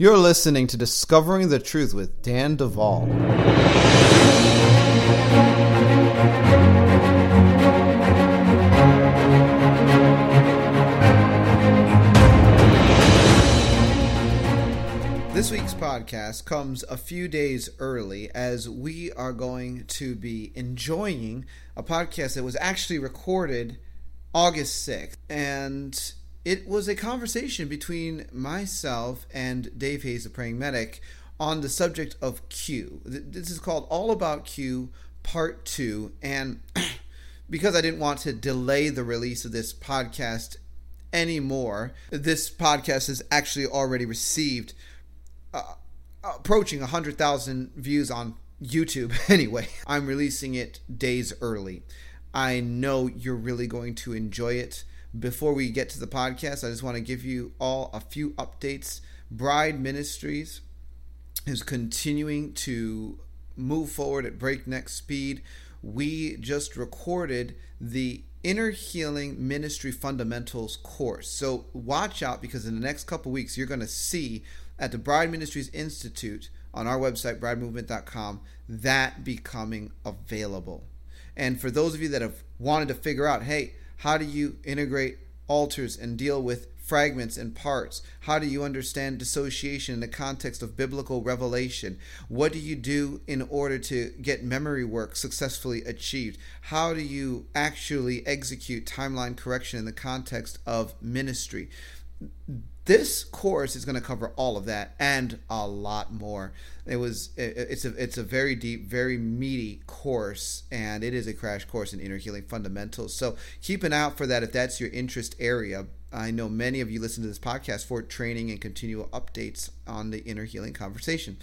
You're listening to Discovering the Truth with Dan Duval. This week's podcast comes a few days early as we are going to be enjoying a podcast that was actually recorded August 6th. And it was a conversation between myself and Dave Hayes, the praying medic, on the subject of Q. This is called All About Q Part 2. And because I didn't want to delay the release of this podcast anymore, this podcast has actually already received uh, approaching 100,000 views on YouTube anyway. I'm releasing it days early. I know you're really going to enjoy it. Before we get to the podcast, I just want to give you all a few updates. Bride Ministries is continuing to move forward at breakneck speed. We just recorded the Inner Healing Ministry Fundamentals course. So watch out because in the next couple weeks, you're going to see at the Bride Ministries Institute on our website, bridemovement.com, that becoming available. And for those of you that have wanted to figure out, hey, how do you integrate alters and deal with fragments and parts? How do you understand dissociation in the context of biblical revelation? What do you do in order to get memory work successfully achieved? How do you actually execute timeline correction in the context of ministry? This course is going to cover all of that and a lot more. It was it's a it's a very deep, very meaty course, and it is a crash course in inner healing fundamentals. So keep an eye out for that if that's your interest area. I know many of you listen to this podcast for training and continual updates on the inner healing conversation.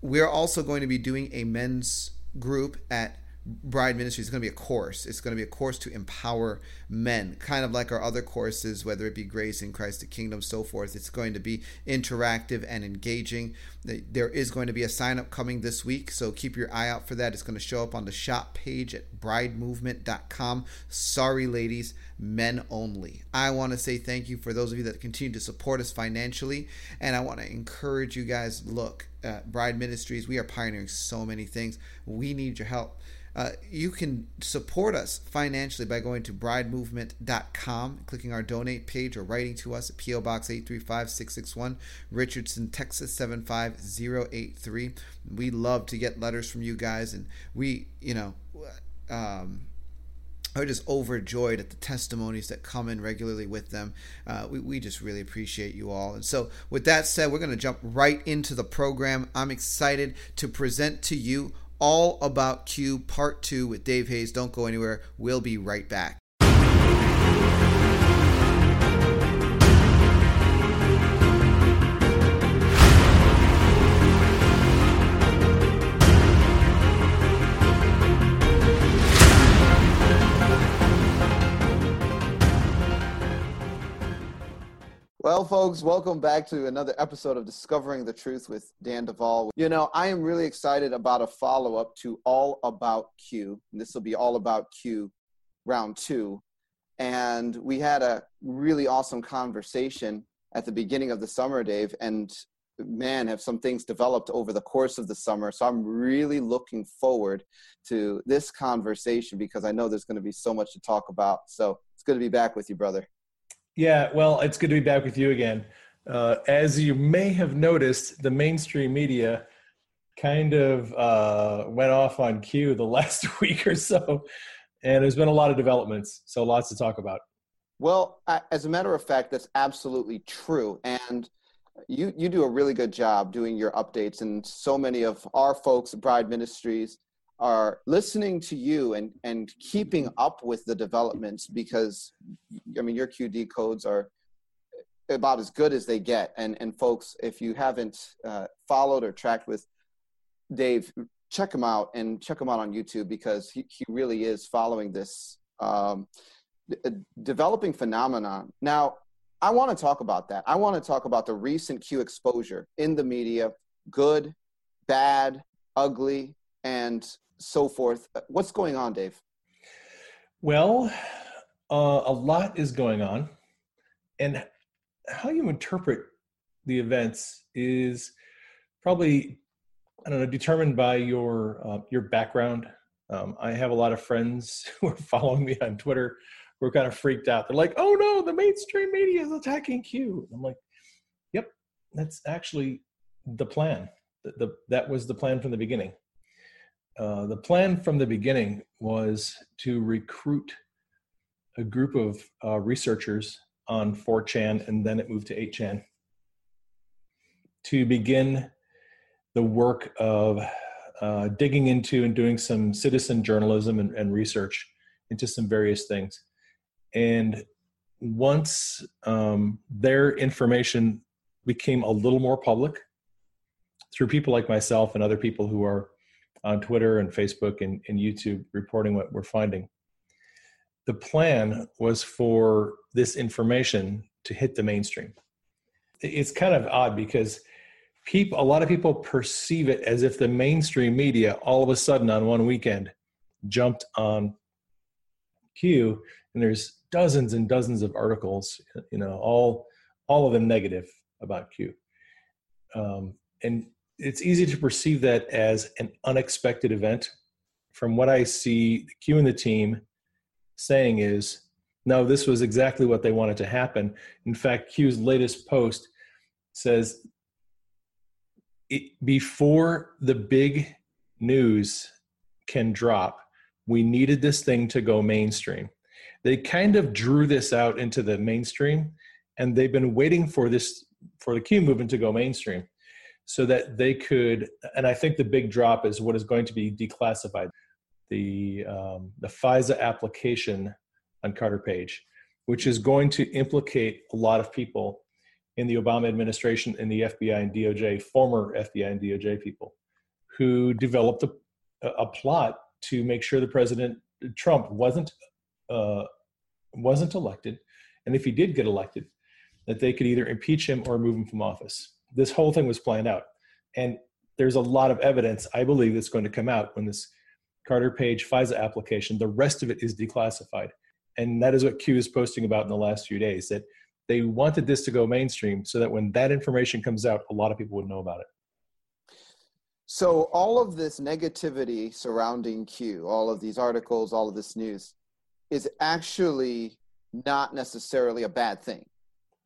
We're also going to be doing a men's group at Bride Ministry is going to be a course. It's going to be a course to empower men, kind of like our other courses, whether it be Grace in Christ the Kingdom, so forth. It's going to be interactive and engaging. There is going to be a sign up coming this week, so keep your eye out for that. It's going to show up on the shop page at bridemovement.com. Sorry, ladies, men only. I want to say thank you for those of you that continue to support us financially, and I want to encourage you guys look, uh, Bride Ministries, we are pioneering so many things. We need your help uh, you can support us financially by going to bridemovement.com, clicking our donate page, or writing to us at P.O. Box 835661, Richardson, Texas 75083. We love to get letters from you guys, and we, you know, um, are just overjoyed at the testimonies that come in regularly with them. Uh, we, we just really appreciate you all. And so, with that said, we're going to jump right into the program. I'm excited to present to you all About Q Part 2 with Dave Hayes. Don't go anywhere. We'll be right back. Well, folks, welcome back to another episode of Discovering the Truth with Dan Duval. You know, I am really excited about a follow up to All About Q. This will be All About Q round two. And we had a really awesome conversation at the beginning of the summer, Dave. And man, have some things developed over the course of the summer. So I'm really looking forward to this conversation because I know there's going to be so much to talk about. So it's good to be back with you, brother. Yeah, well, it's good to be back with you again. Uh, as you may have noticed, the mainstream media kind of uh, went off on Q the last week or so, and there's been a lot of developments, so lots to talk about. Well, as a matter of fact, that's absolutely true, and you you do a really good job doing your updates, and so many of our folks, at Bride Ministries, are listening to you and and keeping up with the developments because I mean your Q decodes are about as good as they get. And and folks if you haven't uh, followed or tracked with Dave check him out and check him out on YouTube because he, he really is following this um, d- developing phenomenon. Now I want to talk about that. I want to talk about the recent Q exposure in the media good bad ugly and so forth. What's going on, Dave? Well, uh, a lot is going on, and how you interpret the events is probably I don't know determined by your uh, your background. Um, I have a lot of friends who are following me on Twitter who are kind of freaked out. They're like, "Oh no, the mainstream media is attacking Q." I'm like, "Yep, that's actually the plan. The, the that was the plan from the beginning. Uh, the plan from the beginning was to recruit a group of uh, researchers on 4chan and then it moved to 8chan to begin the work of uh, digging into and doing some citizen journalism and, and, research into some various things. And once um, their information became a little more public through people like myself and other people who are on Twitter and Facebook and, and YouTube reporting what we're finding, the plan was for this information to hit the mainstream. It's kind of odd because people, a lot of people perceive it as if the mainstream media all of a sudden on one weekend jumped on Q, and there's dozens and dozens of articles, you know, all all of them negative about Q. Um, and it's easy to perceive that as an unexpected event. From what I see, Q and the team saying is, no, this was exactly what they wanted to happen. In fact, Q's latest post says, it, before the big news can drop, we needed this thing to go mainstream. They kind of drew this out into the mainstream, and they've been waiting for this for the Q movement to go mainstream so that they could. And I think the big drop is what is going to be declassified the um, the FISA application on Carter Page, which is going to implicate a lot of people in the Obama administration and the FBI and DOJ, former FBI and DOJ people, who developed a, a plot to make sure the president Trump wasn't uh, wasn't elected, and if he did get elected, that they could either impeach him or remove him from office. This whole thing was planned out, and there's a lot of evidence I believe that's going to come out when this Carter Page FISA application. The rest of it is declassified. And that is what Q is posting about in the last few days that they wanted this to go mainstream so that when that information comes out, a lot of people would know about it. So, all of this negativity surrounding Q, all of these articles, all of this news, is actually not necessarily a bad thing.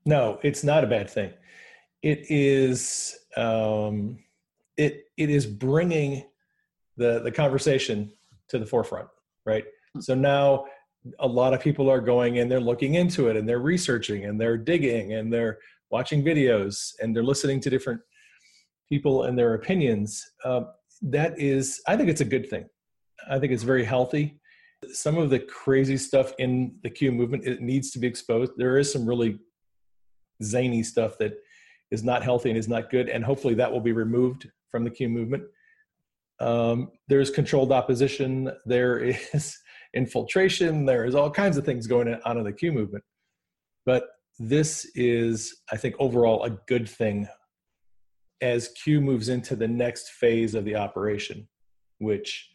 No, it's not a bad thing. It is. Um, it it is bringing the the conversation to the forefront right hmm. so now a lot of people are going and they're looking into it and they're researching and they're digging and they're watching videos and they're listening to different people and their opinions uh, that is i think it's a good thing i think it's very healthy some of the crazy stuff in the q movement it needs to be exposed there is some really zany stuff that is not healthy and is not good and hopefully that will be removed from the q movement um, there's controlled opposition, there is infiltration, there is all kinds of things going on in the Q movement. But this is, I think, overall a good thing as Q moves into the next phase of the operation, which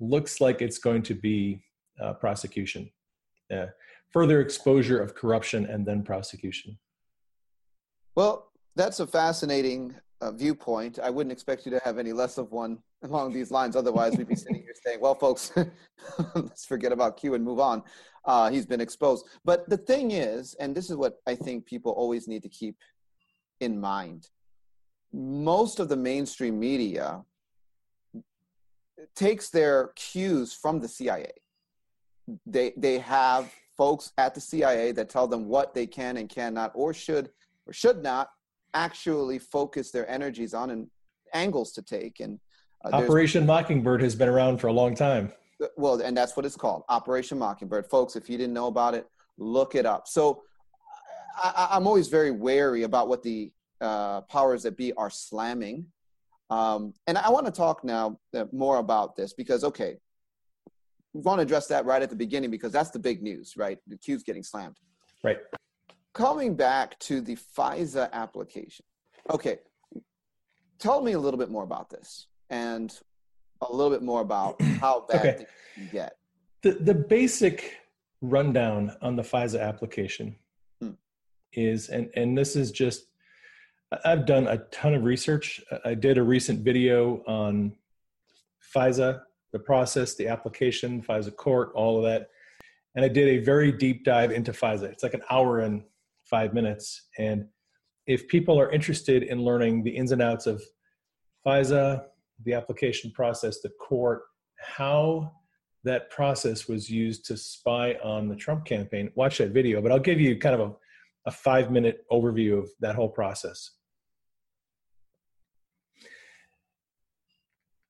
looks like it's going to be uh, prosecution, uh, further exposure of corruption, and then prosecution. Well, that's a fascinating uh, viewpoint. I wouldn't expect you to have any less of one along these lines. Otherwise, we'd be sitting here saying, well, folks, let's forget about Q and move on. Uh, he's been exposed. But the thing is, and this is what I think people always need to keep in mind most of the mainstream media takes their cues from the CIA. They, they have folks at the CIA that tell them what they can and cannot or should or should not actually focus their energies on and angles to take. And uh, Operation Mockingbird has been around for a long time. Well, and that's what it's called, Operation Mockingbird. Folks, if you didn't know about it, look it up. So I, am always very wary about what the uh, powers that be are slamming. Um, and I want to talk now uh, more about this because, okay, we want to address that right at the beginning because that's the big news, right? The Q's getting slammed. Right. Coming back to the FISA application. Okay, tell me a little bit more about this and a little bit more about how bad okay. can get. The, the basic rundown on the FISA application hmm. is, and, and this is just I've done a ton of research. I did a recent video on FISA, the process, the application, FISA court, all of that. And I did a very deep dive into FISA. It's like an hour and five minutes. And if people are interested in learning the ins and outs of FISA, the application process, the court, how that process was used to spy on the Trump campaign, watch that video. But I'll give you kind of a, a five minute overview of that whole process.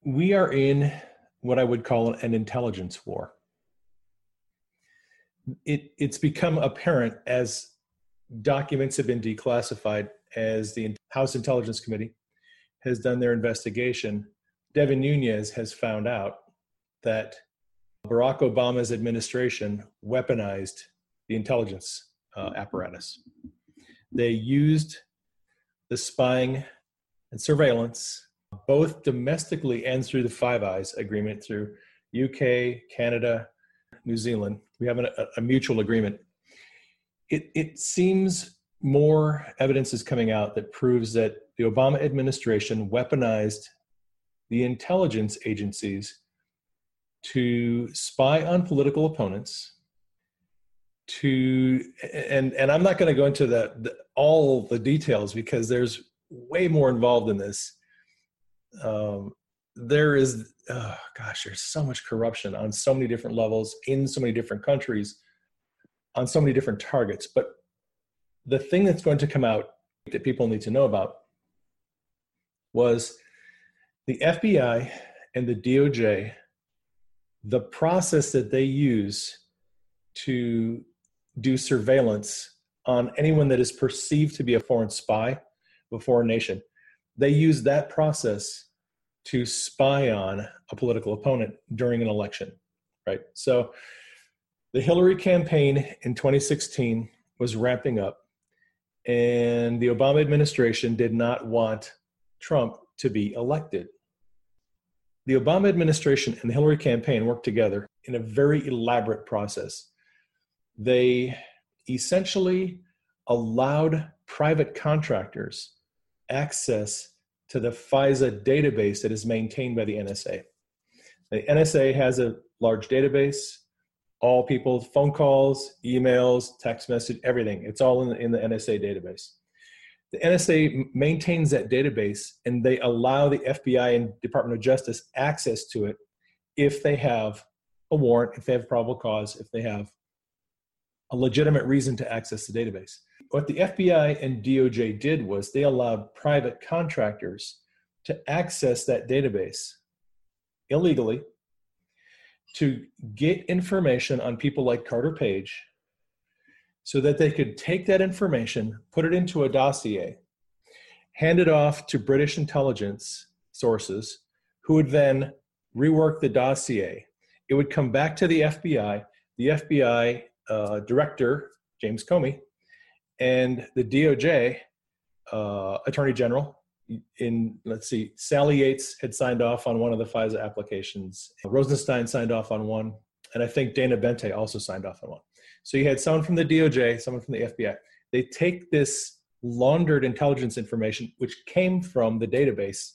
We are in what I would call an intelligence war. It, it's become apparent as documents have been declassified, as the House Intelligence Committee has done their investigation. Devin Nunes has found out that Barack Obama's administration weaponized the intelligence uh, apparatus. They used the spying and surveillance, both domestically and through the Five Eyes agreement through UK, Canada, New Zealand. We have an, a, a mutual agreement. It, it seems more evidence is coming out that proves that the Obama administration weaponized the intelligence agencies to spy on political opponents to and and i'm not going to go into the, the, all the details because there's way more involved in this. Um, there is oh gosh there's so much corruption on so many different levels in so many different countries on so many different targets but the thing that's going to come out that people need to know about was the fbi and the doj the process that they use to do surveillance on anyone that is perceived to be a foreign spy a foreign nation, they use that process to spy on a political opponent during an election, right? So the Hillary campaign in 2016 was ramping up, and the Obama administration did not want Trump to be elected the Obama administration and the Hillary campaign worked together in a very elaborate process. They essentially allowed private contractors access to the FISA database that is maintained by the NSA. The NSA has a large database, all people, phone calls, emails, text message, everything. It's all in the, in the NSA database the NSA maintains that database and they allow the FBI and Department of Justice access to it if they have a warrant, if they have probable cause, if they have a legitimate reason to access the database. What the FBI and DOJ did was they allowed private contractors to access that database illegally to get information on people like Carter Page so that they could take that information, put it into a dossier, hand it off to British intelligence sources, who would then rework the dossier. It would come back to the FBI, the FBI uh, director, James Comey, and the DOJ uh, Attorney General. In let's see, Sally Yates had signed off on one of the FISA applications. Rosenstein signed off on one, and I think Dana Boente also signed off on one. So you had someone from the DOJ, someone from the FBI. They take this laundered intelligence information, which came from the database.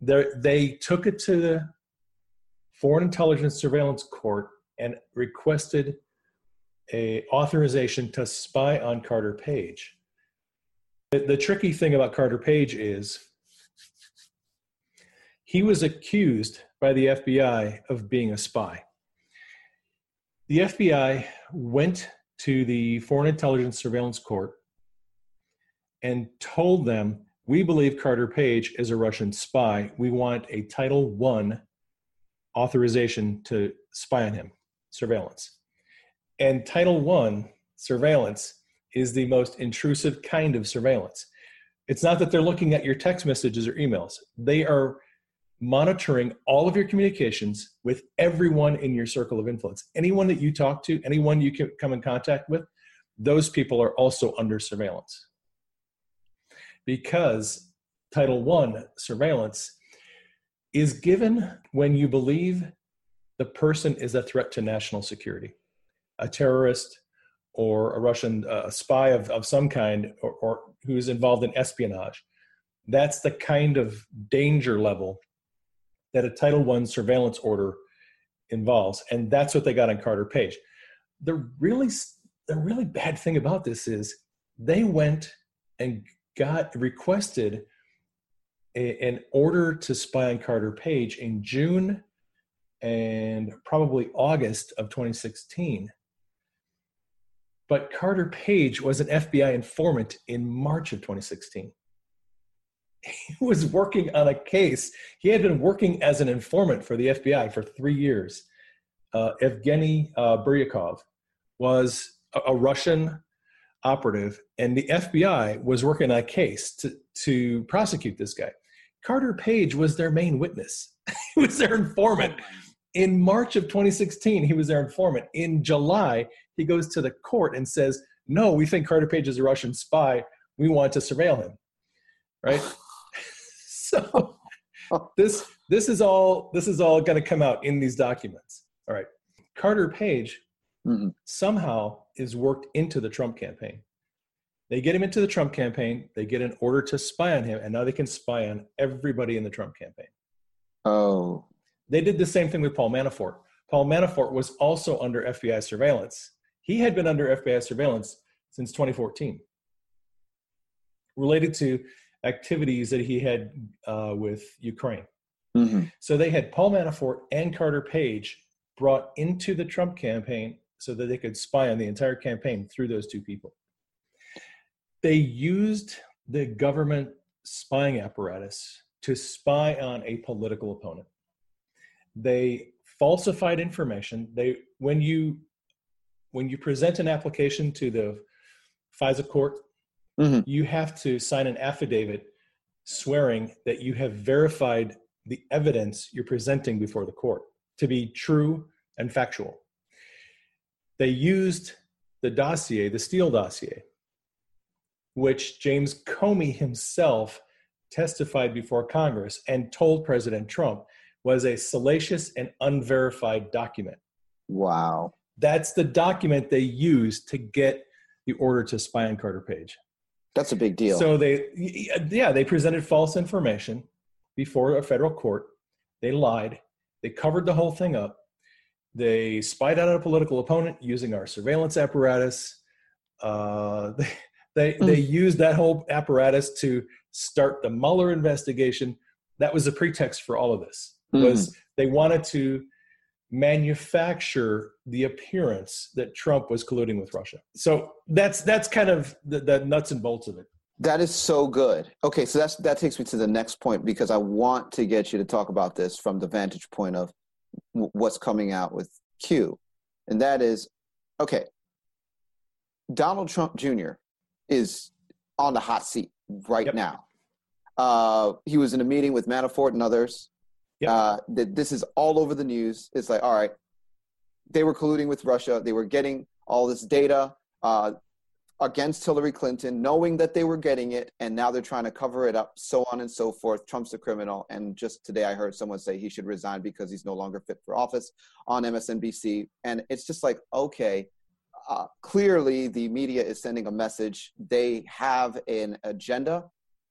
They're, they took it to the Foreign Intelligence Surveillance Court and requested a authorization to spy on Carter Page. The, the tricky thing about Carter Page is he was accused by the FBI of being a spy. The FBI went to the Foreign Intelligence Surveillance Court and told them, We believe Carter Page is a Russian spy. We want a Title I authorization to spy on him, surveillance. And Title I surveillance is the most intrusive kind of surveillance. It's not that they're looking at your text messages or emails, they are monitoring all of your communications with everyone in your circle of influence. Anyone that you talk to, anyone you can come in contact with, those people are also under surveillance. Because Title I surveillance is given when you believe the person is a threat to national security, a terrorist, or a Russian uh, spy of, of some kind or, or who's involved in espionage. That's the kind of danger level that a Title One surveillance order involves, and that's what they got on Carter Page. The really the really bad thing about this is they went and got requested a, an order to spy on Carter Page in June and probably August of 2016. But Carter Page was an FBI informant in March of 2016. He was working on a case. He had been working as an informant for the FBI for three years. Uh, Evgeny uh, Buryakov was a, a Russian operative, and the FBI was working on a case to, to prosecute this guy. Carter Page was their main witness. he was their informant. In March of 2016, he was their informant. In July, he goes to the court and says, No, we think Carter Page is a Russian spy. We want to surveil him. Right? so this this is all this is all going to come out in these documents. All right. Carter Page mm-hmm. somehow is worked into the Trump campaign. They get him into the Trump campaign. They get an order to spy on him, and now they can spy on everybody in the Trump campaign. Oh. They did the same thing with Paul Manafort. Paul Manafort was also under FBI surveillance. He had been under FBI surveillance since 2014, related to activities that he had uh, with Ukraine. Mm-hmm. So they had Paul Manafort and Carter Page brought into the Trump campaign so that they could spy on the entire campaign through those two people. They used the government spying apparatus to spy on a political opponent. They falsified information. They when you when you present an application to the FISA court, mm-hmm. you have to sign an affidavit swearing that you have verified the evidence you're presenting before the court to be true and factual they used the dossier, the Steele dossier, which James Comey himself testified before Congress and told President Trump was a salacious and unverified document. Wow. That's the document they used to get the order to spy on Carter Page. That's a big deal. So they, yeah, they presented false information before a federal court. They lied. They covered the whole thing up. They spied out a political opponent using our surveillance apparatus. Uh, they they, mm. they used that whole apparatus to start the Mueller investigation. That was the pretext for all of this. Mm. Was they wanted to manufacture the appearance that Trump was colluding with Russia. So that's that's kind of the, the nuts and bolts of it. That is so good. Okay, so that's that takes me to the next point because I want to get you to talk about this from the vantage point of what's coming out with Q, and that is okay. Donald Trump Jr. is on the hot seat right yep. now. Uh, he was in a meeting with Manafort and others. Yep. Uh, that this is all over the news. It's like, all right, they were colluding with Russia. They were getting all this data. Uh, against Hillary Clinton, knowing that they were getting it, and now they're trying to cover it up, so on and so forth. Trump's a criminal. And just today, I heard someone say he should resign because he's no longer fit for office on MSNBC. And it's just like, okay, uh, clearly the media is sending a message. They have an agenda,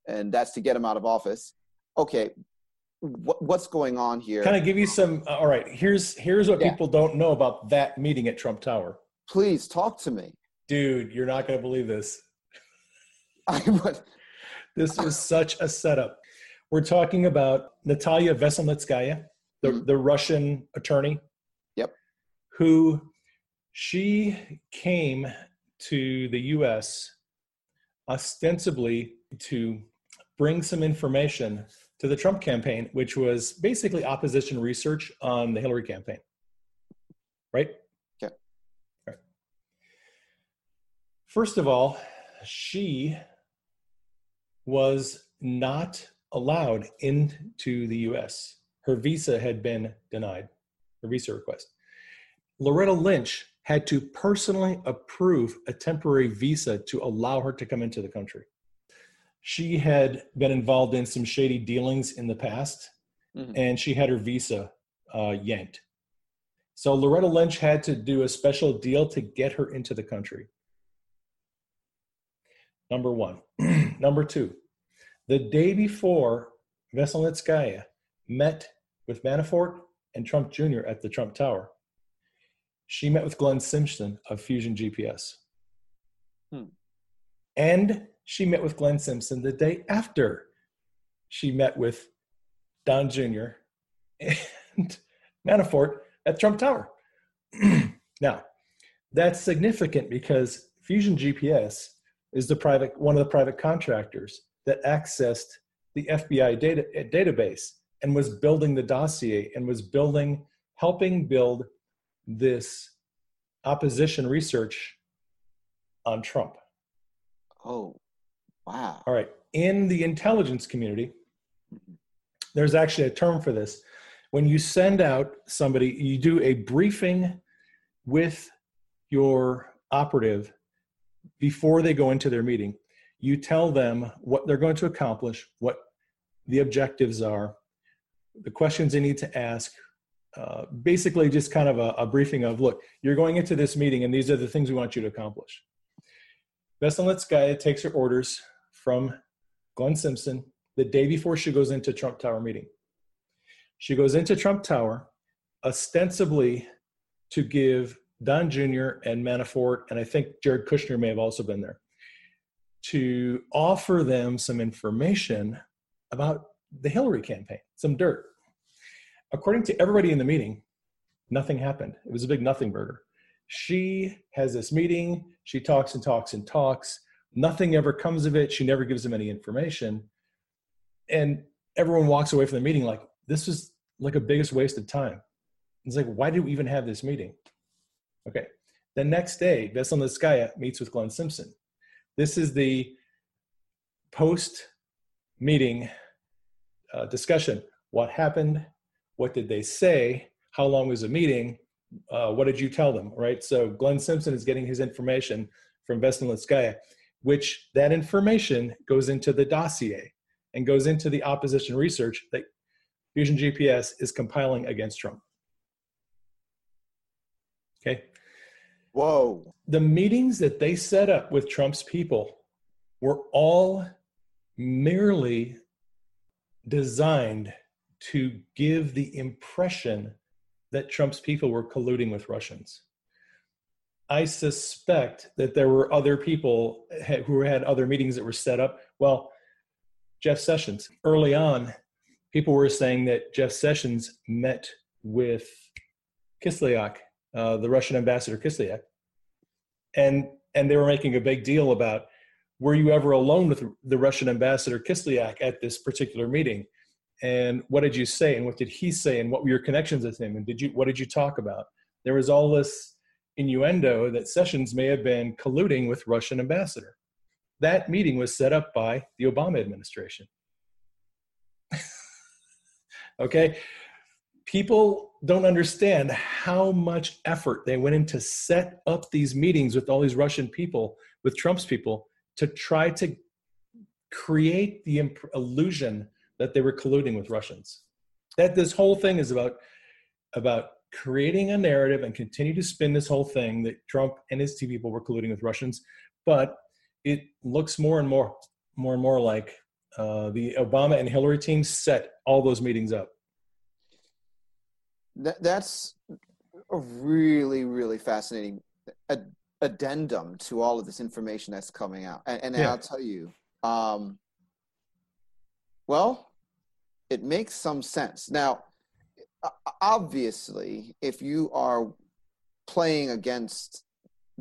and that's to get him out of office. Okay, what's going on here? Kind of give you some. Uh, all right, here's here's what yeah. people don't know about that meeting at Trump Tower. Please talk to me dude, you're not going to believe this. I would. This was such a setup. We're talking about Natalia Veselnitskaya, the, mm-hmm. the Russian attorney. Yep. Who she came to the US ostensibly to bring some information to the Trump campaign, which was basically opposition research on the Hillary campaign. Right? Yeah. First of all, she was not allowed into the US. Her visa had been denied, her visa request. Loretta Lynch had to personally approve a temporary visa to allow her to come into the country. She had been involved in some shady dealings in the past, mm-hmm. and she had her visa uh, yanked. So Loretta Lynch had to do a special deal to get her into the country. Number one. Number two, the day before Veselnitskaya met with Manafort and Trump Jr. at the Trump Tower, she met with Glenn Simpson of Fusion GPS. Hmm. And she met with Glenn Simpson the day after she met with Don Jr. and Manafort at Trump Tower. now, that's significant because Fusion GPS is the private one of the private contractors that accessed the FBI data, eh, database and was building the dossier and was building helping build this opposition research on Trump. Oh, wow. All right. In the intelligence community, there's actually a term for this. When you send out somebody, you do a briefing with your operative before they go into their meeting. You tell them what they're going to accomplish, what the objectives are, the questions they need to ask, uh, basically just kind of a, a, briefing of look you're going into this meeting and these are the things we want you to accomplish Veselnitskaya takes her orders from Glenn Simpson the day before she goes into Trump Tower meeting. She goes into Trump Tower ostensibly to give Don Jr. and Manafort, and I think Jared Kushner may have also been there, to offer them some information about the Hillary campaign, some dirt. According to everybody in the meeting, nothing happened. It was a big nothing burger. She has this meeting, she talks and talks and talks. Nothing ever comes of it. She never gives them any information. And everyone walks away from the meeting like, this is like a biggest waste of time. It's like, why do we even have this meeting? Okay. The next day, Veselnitskaya meets with Glenn Simpson. This is the post meeting uh, discussion. What happened? What did they say? How long was the meeting? Uh, what did you tell them? Right. So Glenn Simpson is getting his information from Veselnitskaya, which that information goes into the dossier and goes into the opposition research that Fusion GPS is compiling against Trump. Okay. Whoa. The meetings that they set up with Trump's people were all merely designed to give the impression that Trump's people were colluding with Russians. I suspect that there were other people who had other meetings that were set up. Well, Jeff Sessions, early on, people were saying that Jeff Sessions met with Kislyak, uh, the Russian ambassador Kislyak, and and they were making a big deal about were you ever alone with the Russian ambassador Kislyak at this particular meeting? and what did you say and what did he say and what were your connections with him and did you what did you talk about there was all this innuendo that sessions may have been colluding with russian ambassador. That meeting was set up by the obama administration. Okay? People don't understand how much effort they went into set up these meetings with all these russian people with trump's people to try to create the imp- illusion that they were colluding with Russians. That this whole thing is about about creating a narrative and continue to spin this whole thing that Trump and his two people were colluding with Russians, but it looks more and more more and more like uh, the Obama and Hillary team set all those meetings up. That, that's a really really fascinating ad- addendum to all of this information that's coming out, and, and yeah. I'll tell you. Um, well, it makes some sense. Now, obviously, if you are playing against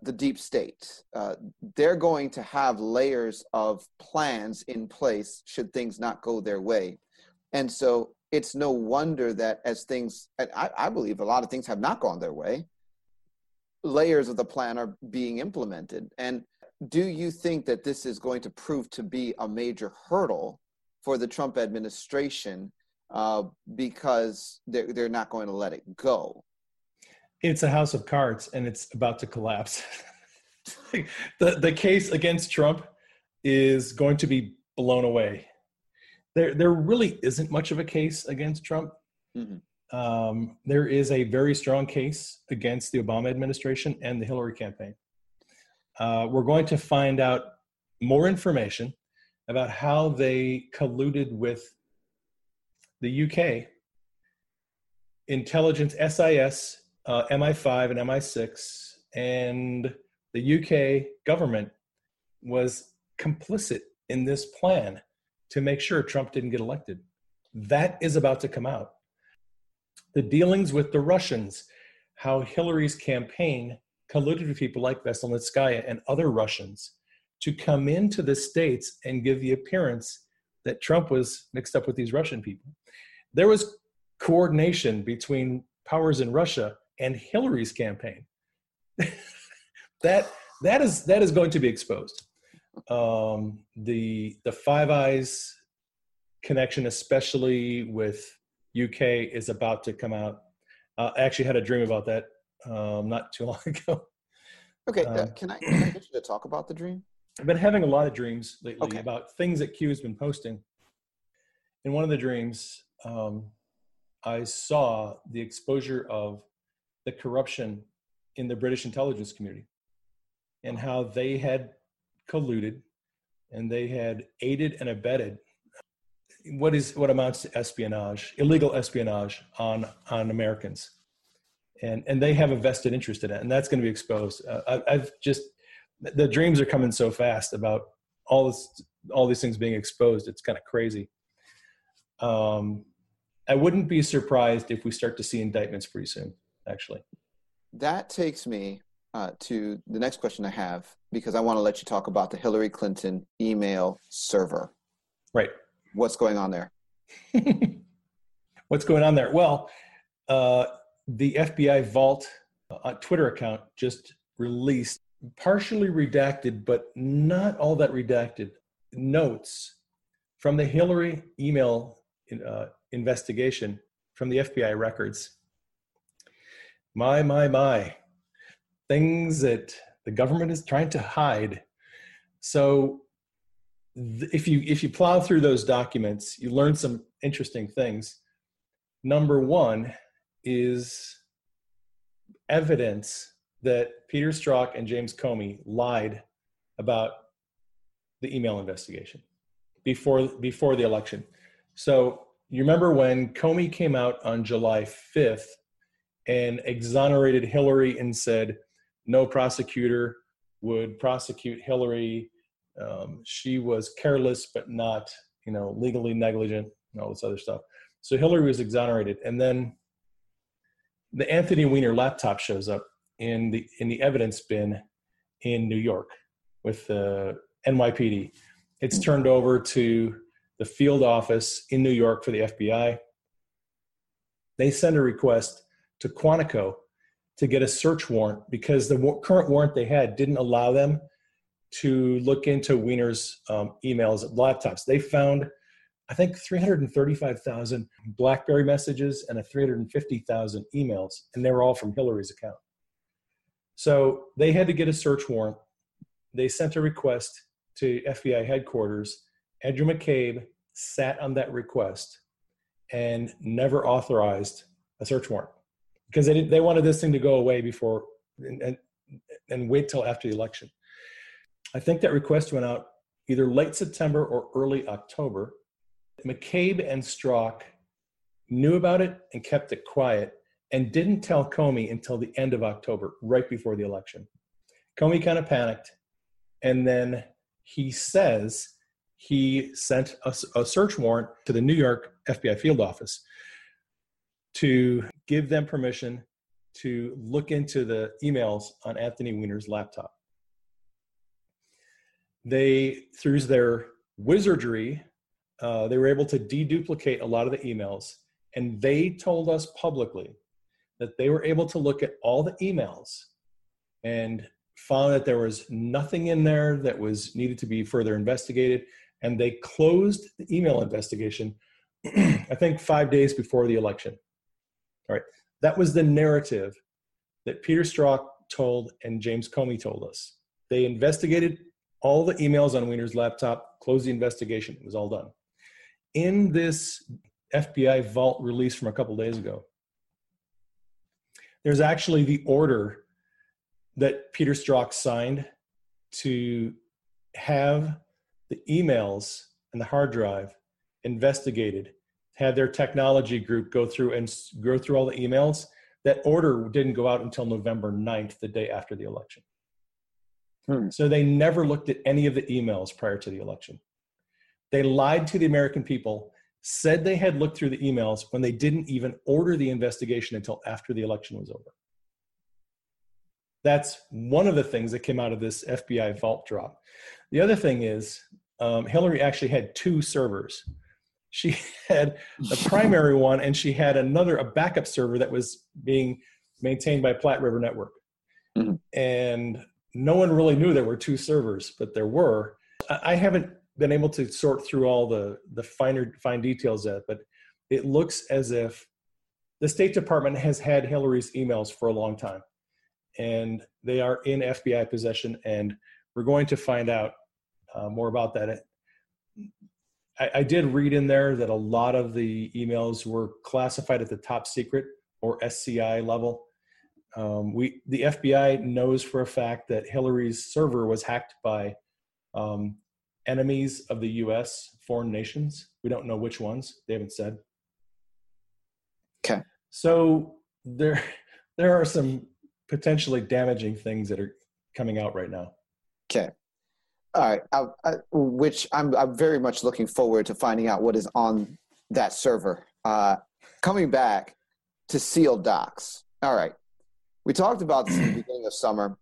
the deep state, uh, they're going to have layers of plans in place should things not go their way. And so it's no wonder that as things, I, I believe a lot of things have not gone their way, layers of the plan are being implemented. And do you think that this is going to prove to be a major hurdle for the Trump administration uh, because they're, they're not going to let it go. It's a house of cards and it's about to collapse. the, the case against Trump is going to be blown away. There, there really isn't much of a case against Trump. Mm-hmm. Um, there is a very strong case against the Obama administration and the Hillary campaign. Uh, we're going to find out more information about how they colluded with the UK intelligence SIS, uh, MI5, and MI6, and the UK government was complicit in this plan to make sure Trump didn't get elected. That is about to come out. The dealings with the Russians, how Hillary's campaign colluded with people like Veselnitskaya and other Russians to come into the States and give the appearance that Trump was mixed up with these Russian people. There was coordination between powers in Russia and Hillary's campaign. that that is that is going to be exposed. Um, the the Five Eyes connection, especially with UK, is about to come out. Uh, I actually had a dream about that um, not too long ago. Okay, uh, um, can, I, can I get you to talk about the dream? I've been having a lot of dreams lately okay. about things that Q has been posting. In one of the dreams, um, I saw the exposure of the corruption in the British intelligence community and how they had colluded and they had aided and abetted what is what amounts to espionage, illegal espionage on on Americans, and and they have a vested interest in it, and that's going to be exposed. Uh, I, I've just the dreams are coming so fast about all this all these things being exposed. It's kind of crazy. Um, I wouldn't be surprised if we start to see indictments pretty soon. Actually, that takes me uh, to the next question I have because I want to let you talk about the Hillary Clinton email server. Right. What's going on there? What's going on there? Well, uh, the FBI Vault uh, Twitter account just released partially redacted, but not all that redacted notes from the Hillary email uh, investigation from the FBI records. My, my, my. Things that the government is trying to hide. So if you if you plow through those documents, you learn some interesting things. Number one is evidence that Peter Strzok and James Comey lied about the email investigation before before the election. So you remember when Comey came out on July 5th and exonerated Hillary and said no prosecutor would prosecute Hillary. Um, she was careless, but not, you know, legally negligent and all this other stuff. So Hillary was exonerated, and then the Anthony Weiner laptop shows up in the in the evidence bin in New York with the NYPD. It's turned over to the field office in New York for the FBI. They send a request to Quantico to get a search warrant because the current warrant they had didn't allow them to look into Weiner's um, emails, at laptops. They found, I think, 335,000 BlackBerry messages and a 350,000 emails, and they were all from Hillary's account. So they had to get a search warrant. They sent a request to FBI headquarters. Andrew McCabe sat on that request and never authorized a search warrant because they they wanted this thing to go away before and, and, and wait till after the election. I think that request went out either late September or early October. McCabe and Strzok knew about it and kept it quiet and didn't tell Comey until the end of October, right before the election. Comey kind of panicked, and then he says he sent a, a search warrant to the New York FBI field office to give them permission to look into the emails on Anthony Weiner's laptop. They, through their wizardry, uh, they were able to deduplicate a lot of the emails, and they told us publicly that they were able to look at all the emails and found that there was nothing in there that was needed to be further investigated and they closed the email investigation i think five days before the election. All right. That was the narrative that peter strzok told and james comey told us. They investigated all the emails on weiner's laptop closed the investigation it was all done. In this fbi vault release from a couple days ago there's actually the order that Peter Strzok signed to have the emails and the hard drive investigated, had their technology group go through and go through all the emails. That order didn't go out until November 9th, the day after the election. Hmm. So they never looked at any of the emails prior to the election. They lied to the American people, said they had looked through the emails when they didn't even order the investigation until after the election was over. That's one of the things that came out of this FBI vault drop. The other thing is, um, Hillary actually had two servers. She had a primary one, and she had another, a backup server that was being maintained by Platte River Network. Mm-hmm. And no one really knew there were two servers, but there were. I haven't been able to sort through all the the finer fine details of it, but it looks as if the State Department has had Hillary's emails for a long time, and they are in FBI possession. And we're going to find out uh, more about that. I, I did read in there that a lot of the emails were classified at the top secret or SCI level. Um, we the FBI knows for a fact that Hillary's server was hacked by um, enemies of the U.S. foreign nations. We don't know which ones. They haven't said. Okay. So there, there are some potentially damaging things that are coming out right now. Okay. All right. I, I, which I'm, I'm very much looking forward to finding out what is on that server. Uh, coming back to sealed docs. All right. We talked about this in the beginning of summer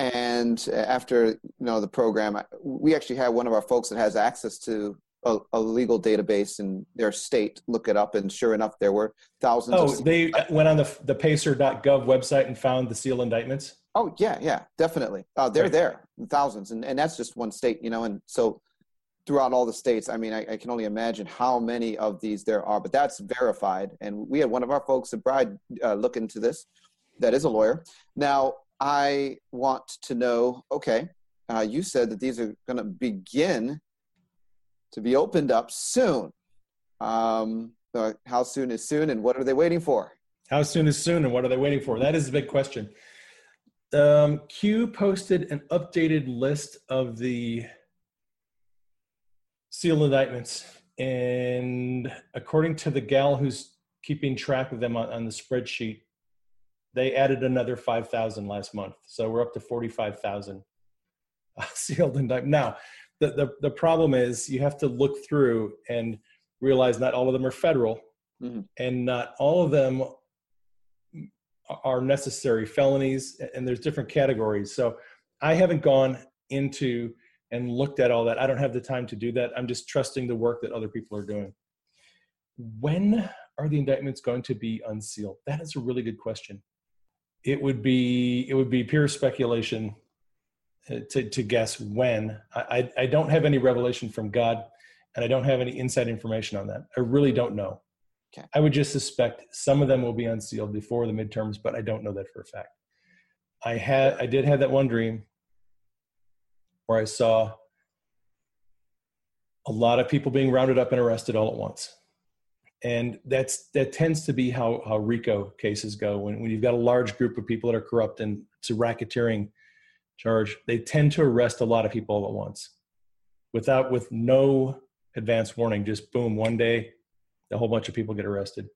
and after you know the program we actually had one of our folks that has access to a, a, legal database in their state look it up and sure enough there were thousands oh they went on the, the pacer.gov website and found the seal indictments? Oh yeah yeah definitely. Uh, they're right. there thousands and, and that's just one state you know and so throughout all the states i mean I, I, can only imagine how many of these there are but that's verified and we had one of our folks at bride uh, look into this that is a lawyer. Now I want to know okay, uh, you said that these are going to begin to be opened up soon. Um, how soon is soon, and what are they waiting for? How soon is soon, and what are they waiting for? That is a big question. Um, Q posted an updated list of the sealed indictments, and according to the gal who's keeping track of them on, on the spreadsheet, they added another 5,000 last month. So we're up to 45,000 sealed indictment. Now, the, the, the problem is you have to look through and realize not all of them are federal mm-hmm. and not all of them are necessary felonies and there's different categories. So I haven't gone into and looked at all that. I don't have the time to do that. I'm just trusting the work that other people are doing. When are the indictments going to be unsealed? That is a really good question it would be it would be pure speculation uh, to, to guess when. I, I don't have any revelation from God, and I don't have any inside information on that. I really don't know. Okay. I would just suspect some of them will be unsealed before the midterms, but I don't know that for a fact. I had I did have that one dream where I saw a lot of people being rounded up and arrested all at once and that's that tends to be how how RICO cases go. When when you've got a large group of people that are corrupt and it's a racketeering charge, they tend to arrest a lot of people all at once, without with no advance warning. Just boom, one day, a whole bunch of people get arrested.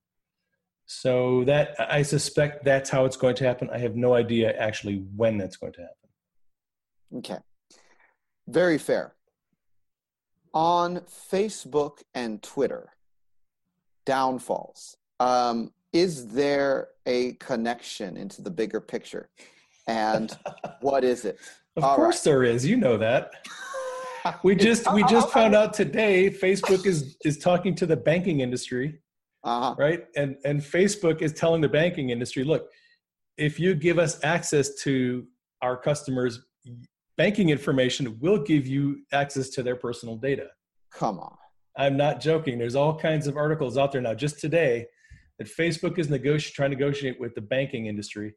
So that I suspect that's how it's going to happen. I have no idea actually when that's going to happen. Okay, very fair. On Facebook and Twitter downfalls. Um, is there a connection into the bigger picture? And what is it? Of All course right. there is. You know that. We just we just found out today Facebook is is talking to the banking industry. Uh-huh. Right? And and Facebook is telling the banking industry, look, if you give us access to our customers banking information, we'll give you access to their personal data. Come on. I'm not joking. There's all kinds of articles out there now, just today, that Facebook is negoti- trying to negotiate with the banking industry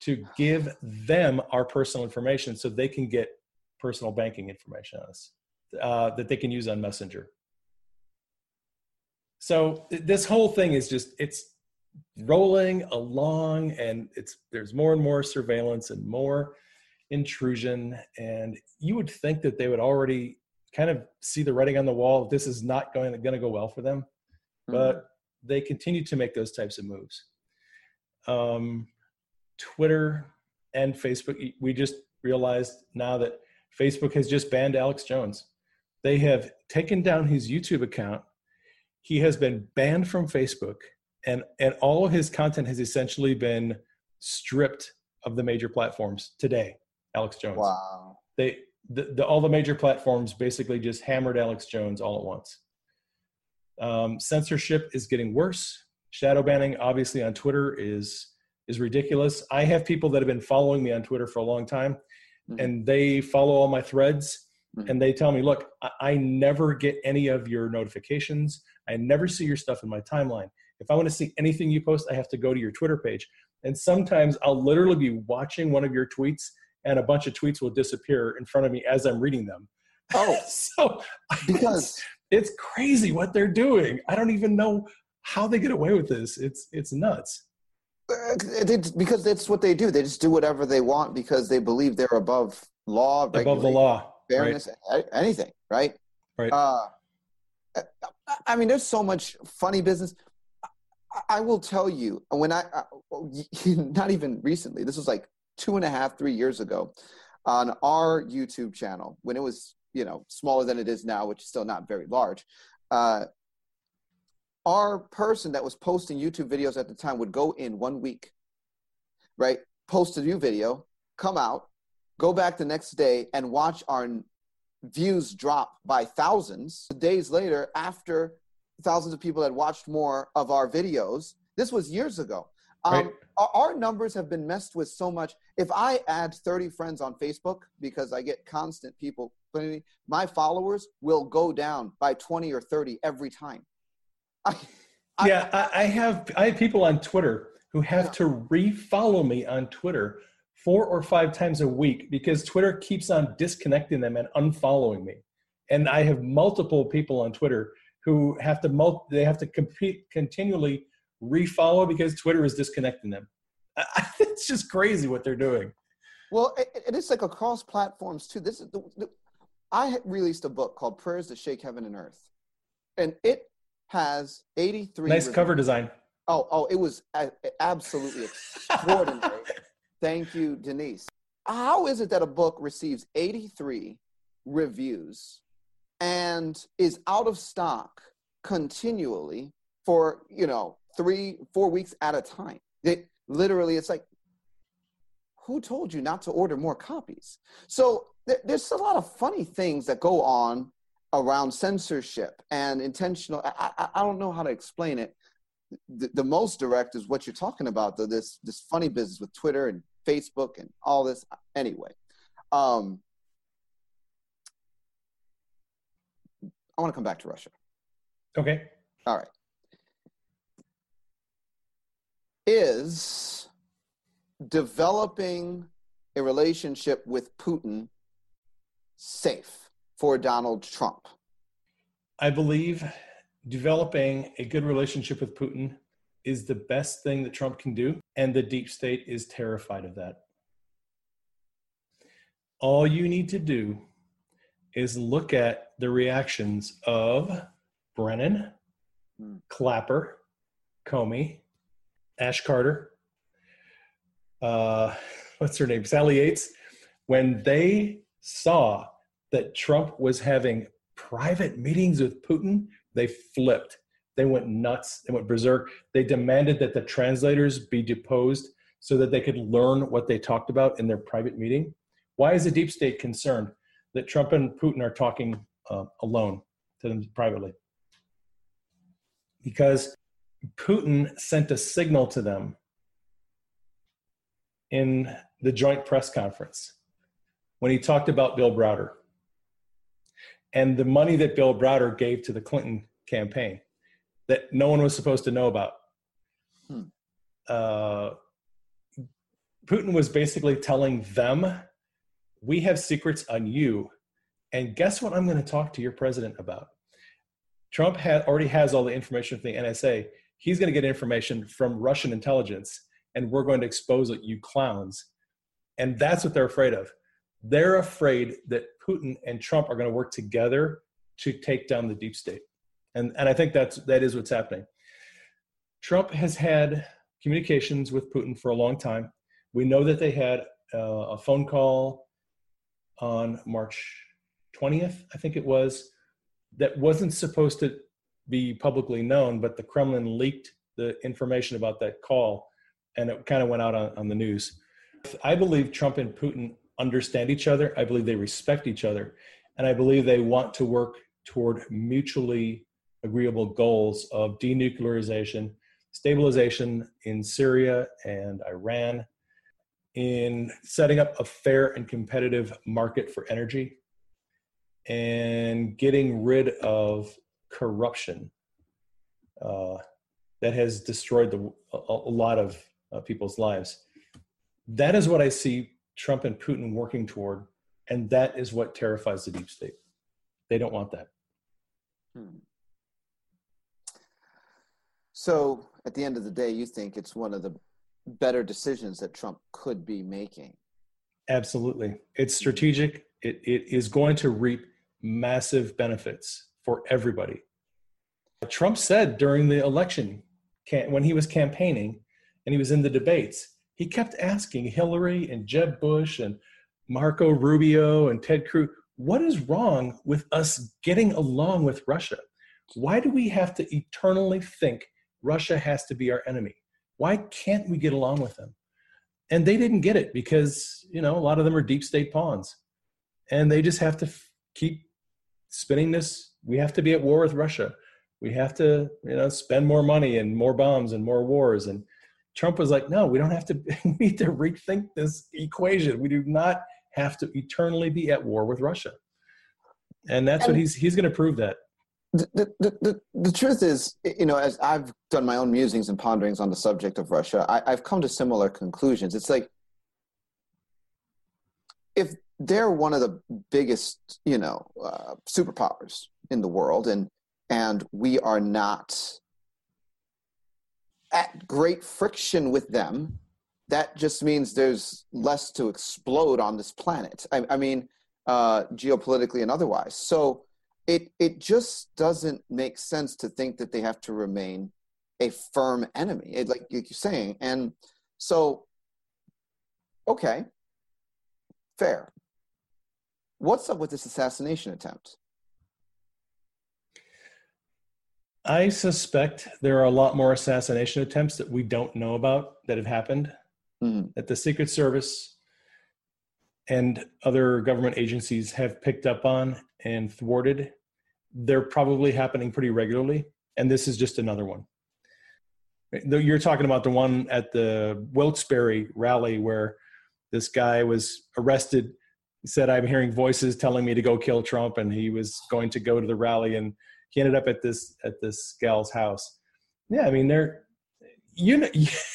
to give them our personal information so they can get personal banking information on us uh, that they can use on Messenger. So this whole thing is just it's rolling along, and it's there's more and more surveillance and more intrusion, and you would think that they would already kind of see the writing on the wall. This is not going to, going to go well for them, Hmm. but they continue to make those types of moves. Um, Twitter and Facebook, we just realized now that Facebook has just banned Alex Jones. They have taken down his YouTube account. He has been banned from Facebook, and and all of his content has essentially been stripped of the major platforms today. Alex Jones. Wow. They the, the all the major platforms basically just hammered Alex Jones all at once. Um, censorship is getting worse. Shadow banning, obviously, on Twitter is is ridiculous. I have people that have been following me on Twitter for a long time, Mhm. and they follow all my threads, Mhm. and they tell me, "Look, I, I never get any of your notifications. I never see your stuff in my timeline. If I want to see anything you post, I have to go to your Twitter page. And sometimes I'll literally be watching one of your tweets, and a bunch of tweets will disappear in front of me as I'm reading them. Oh, so because it's crazy what they're doing. I don't even know how they get away with this. It's it's nuts. uh, because that's what they do. They just do whatever they want because they believe they're above law, Above the law. Fairness, a- anything, right? Right. Uh, I- mean, there's so much funny business. I- will tell you, when I, I not even recently, this was like two and a half, three years ago, on our YouTube channel when it was, you know, smaller than it is now, which is still not very large. Uh, our person that was posting YouTube videos at the time would go in one week, right? Post a new video, come out, go back the next day, and watch our views drop by thousands. Days later, after thousands of people had watched more of our videos, this was years ago. Um, Right. Our, numbers have been messed with so much. If I add 30 friends on Facebook because I get constant people, my followers will go down by 20 or 30 every time. I, I- yeah, I, I have I have people on Twitter who have Yeah. to refollow me on Twitter four or five times a week because Twitter keeps on disconnecting them and unfollowing me. And I have multiple people on Twitter who have to mul- they have to compete continually refollow because Twitter is disconnecting them. I, it's just crazy what they're doing. Well, it, it is like across platforms too. This is the, the, I released a book called Prayers That Shake Heaven and Earth, and it has 83. Nice reviews. cover design. Oh, oh, it was absolutely extraordinary. Thank you, Denise. How is it that a book receives 83 reviews and is out of stock continually for, you know, three, four weeks at a time? They literally, it's like, who told you not to order more copies? So there, there's a lot of funny things that go on around censorship and intentional. I, I, I don't know how to explain it the, the most direct is what you're talking about though this this funny business with twitter and facebook and all this anyway um i want to come back to russia Okay. all right is developing a relationship with putin safe for donald trump I believe developing a good relationship with Putin is the best thing that Trump can do, and the deep state is terrified of that. All you need to do is look at the reactions of Brennan, Hmm. Clapper, Comey, Ash Carter, uh, what's her name, Sally Yates, when they saw that Trump was having private meetings with Putin, they flipped. They went nuts. They went berserk. They demanded that the translators be deposed so that they could learn what they talked about in their private meeting. Why is the deep state concerned that Trump and Putin are talking uh, alone to them privately? Because Putin sent a signal to them in the joint press conference when he talked about Bill Browder and the money that Bill Browder gave to the Clinton campaign that no one was supposed to know about. Hmm. Uh, Putin was basically telling them, We have secrets on you. And guess what I'm going to talk to your president about? Trump had, already has all the information from the NSA. He's going to get information from Russian intelligence, and we're going to expose it, you clowns. And that's what they're afraid of. They're afraid that Putin and Trump are going to work together to take down the deep state. And, and I think that's, that is what's happening. Trump has had communications with Putin for a long time. We know that they had uh, a phone call on March 20th, I think it was, that wasn't supposed to be publicly known, but the Kremlin leaked the information about that call and it kind of went out on, on the news. I believe Trump and Putin understand each other. I believe they respect each other. And I believe they want to work toward mutually agreeable goals of denuclearization, stabilization in Syria and Iran, in setting up a fair and competitive market for energy, and getting rid of corruption uh, that has destroyed the, a, a lot of uh, people's lives. That is what I see Trump and Putin working toward, and that is what terrifies the deep state. They don't want that. Hmm. So, at the end of the day, you think it's one of the better decisions that Trump could be making? Absolutely. It's strategic. It, it is going to reap massive benefits for everybody. Trump said during the election, when he was campaigning and he was in the debates, he kept asking Hillary and Jeb Bush and Marco Rubio and Ted Cruz, what is wrong with us getting along with Russia? Why do we have to eternally think Russia has to be our enemy? Why can't we get along with them? And they didn't get it because, you know, a lot of them are deep state pawns. And they just have to f- keep spinning this. We have to be at war with Russia. We have to, you know, spend more money and more bombs and more wars. And Trump was like, no, we don't have to, we need to rethink this equation. We do not have to eternally be at war with Russia. And that's and what he's, he's going to prove that. The, the, the, the, truth is, you know, as I've done my own musings and ponderings on the subject of Russia, I, I've come to similar conclusions. It's like, if they're one of the biggest, you know, uh, superpowers in the world, and and we are not at great friction with them, that just means there's less to explode on this planet. I, I mean, uh, geopolitically and otherwise. So it it just doesn't make sense to think that they have to remain a firm enemy, it, like you're saying. And so, okay, fair. What's up with this assassination attempt? I suspect there are a lot more assassination attempts that we don't know about that have happened. Mm-hmm. That the Secret Service and other government agencies have picked up on and thwarted. They're probably happening pretty regularly, and this is just another one. You're talking about the one at the Wilkes-Barre rally where this guy was arrested. Said, "I'm hearing voices telling me to go kill Trump," and he was going to go to the rally and he ended up at this at this gal's house. Yeah, I mean they're you know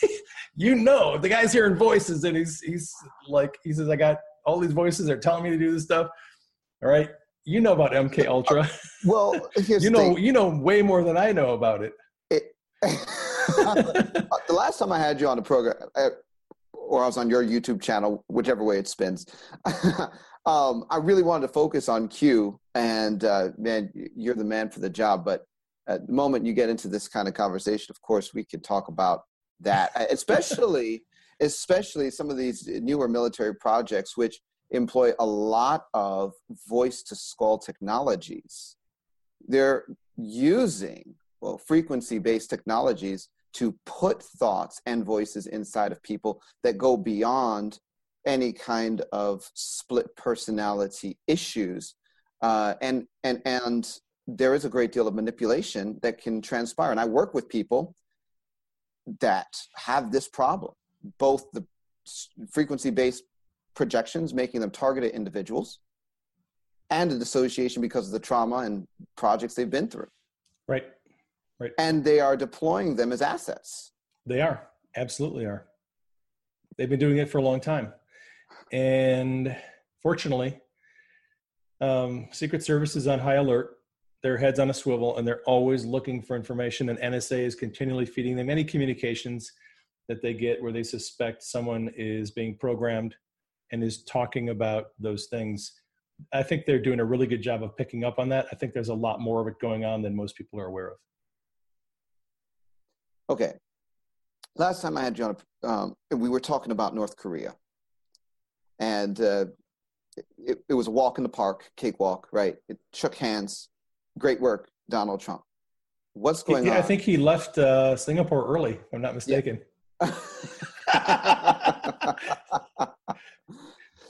you know the guy's hearing voices and he's he's like he says I got all these voices are telling me to do this stuff. All right, you know about MK Ultra. Uh, well, you know you know way more than I know about it. it the last time I had you on the program, uh, or I was on your YouTube channel, whichever way it spins. um, I really wanted to focus on Q, and uh, man, you're the man for the job. But at the moment you get into this kind of conversation, of course, we could talk about that, especially, especially some of these newer military projects, which employ a lot of voice to skull technologies. They're using well frequency based technologies to put thoughts and voices inside of people that go beyond any kind of split personality issues. Uh, and and and there is a great deal of manipulation that can transpire. And i work with people that have this problem both the frequency based projections making them targeted individuals and a dissociation because of the trauma and projects they've been through. Right right and they are deploying them as assets they are absolutely are they've been doing it for a long time and fortunately, um, Secret Service is on high alert. Their heads on a swivel, and they're always looking for information. And NSA is continually feeding them any communications that they get where they suspect someone is being programmed and is talking about those things. I think they're doing a really good job of picking up on that. I think there's a lot more of it going on than most people are aware of. Okay. Last time I had you on, um, we were talking about North Korea. And uh, it, it was a walk in the park, cakewalk, right? It shook hands. Great work, Donald Trump. What's going yeah, on? I think he left uh, Singapore early, if I'm not mistaken. Yeah.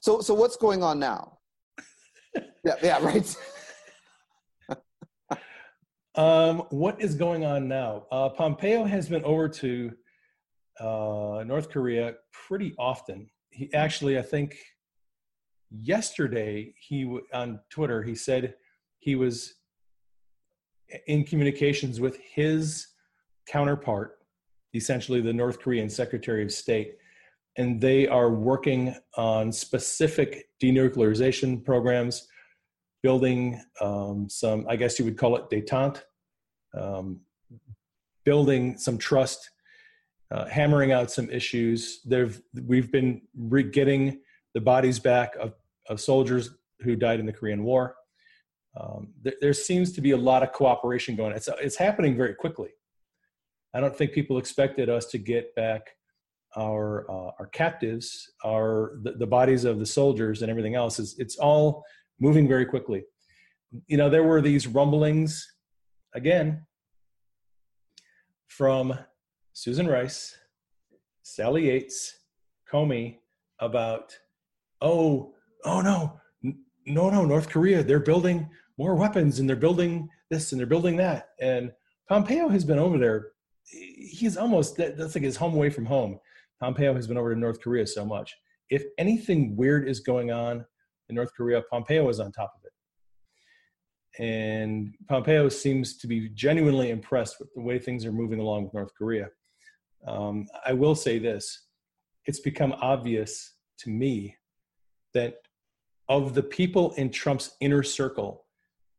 so, so what's going on now? yeah, yeah, right. um, what is going on now? Uh, Pompeo has been over to uh, North Korea pretty often. He actually, I think, yesterday he on Twitter he said he was in communications with his counterpart, essentially the North Korean Secretary of State, and they are working on specific denuclearization programs, building um, some, I guess you would call it detente, um, building some trust, uh, hammering out some issues. They've, we've been re- getting the bodies back of, of soldiers who died in the Korean War um, there, there, seems to be a lot of cooperation going. It's it's happening very quickly. I don't think people expected us to get back our uh, our captives, our the, the, bodies of the soldiers, and everything else. Is it's all moving very quickly. You know, there were these rumblings again from Susan Rice, Sally Yates, Comey about oh oh no no no North Korea they're building more weapons and they're building this and they're building that. And Pompeo has been over there. He's almost, that's like his home away from home. Pompeo has been over to North Korea so much. If anything weird is going on in North Korea, Pompeo is on top of it. And Pompeo seems to be genuinely impressed with the way things are moving along with North Korea. Um, I will say this it's become obvious to me that of the people in Trump's inner circle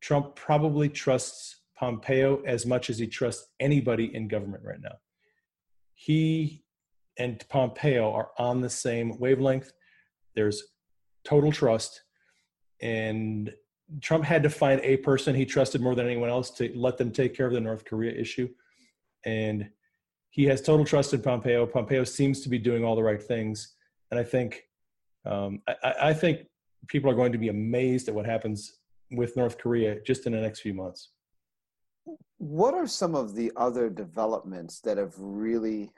Trump probably trusts Pompeo as much as he trusts anybody in government right now. He and Pompeo are on the same wavelength. There's total trust. And Trump had to find a person he trusted more than anyone else to let them take care of the North Korea issue. And he has total trust in Pompeo. Pompeo seems to be doing all the right things. And I think um, I, I think people are going to be amazed at what happens with North Korea just in the next few months. What are some of the other developments that have really,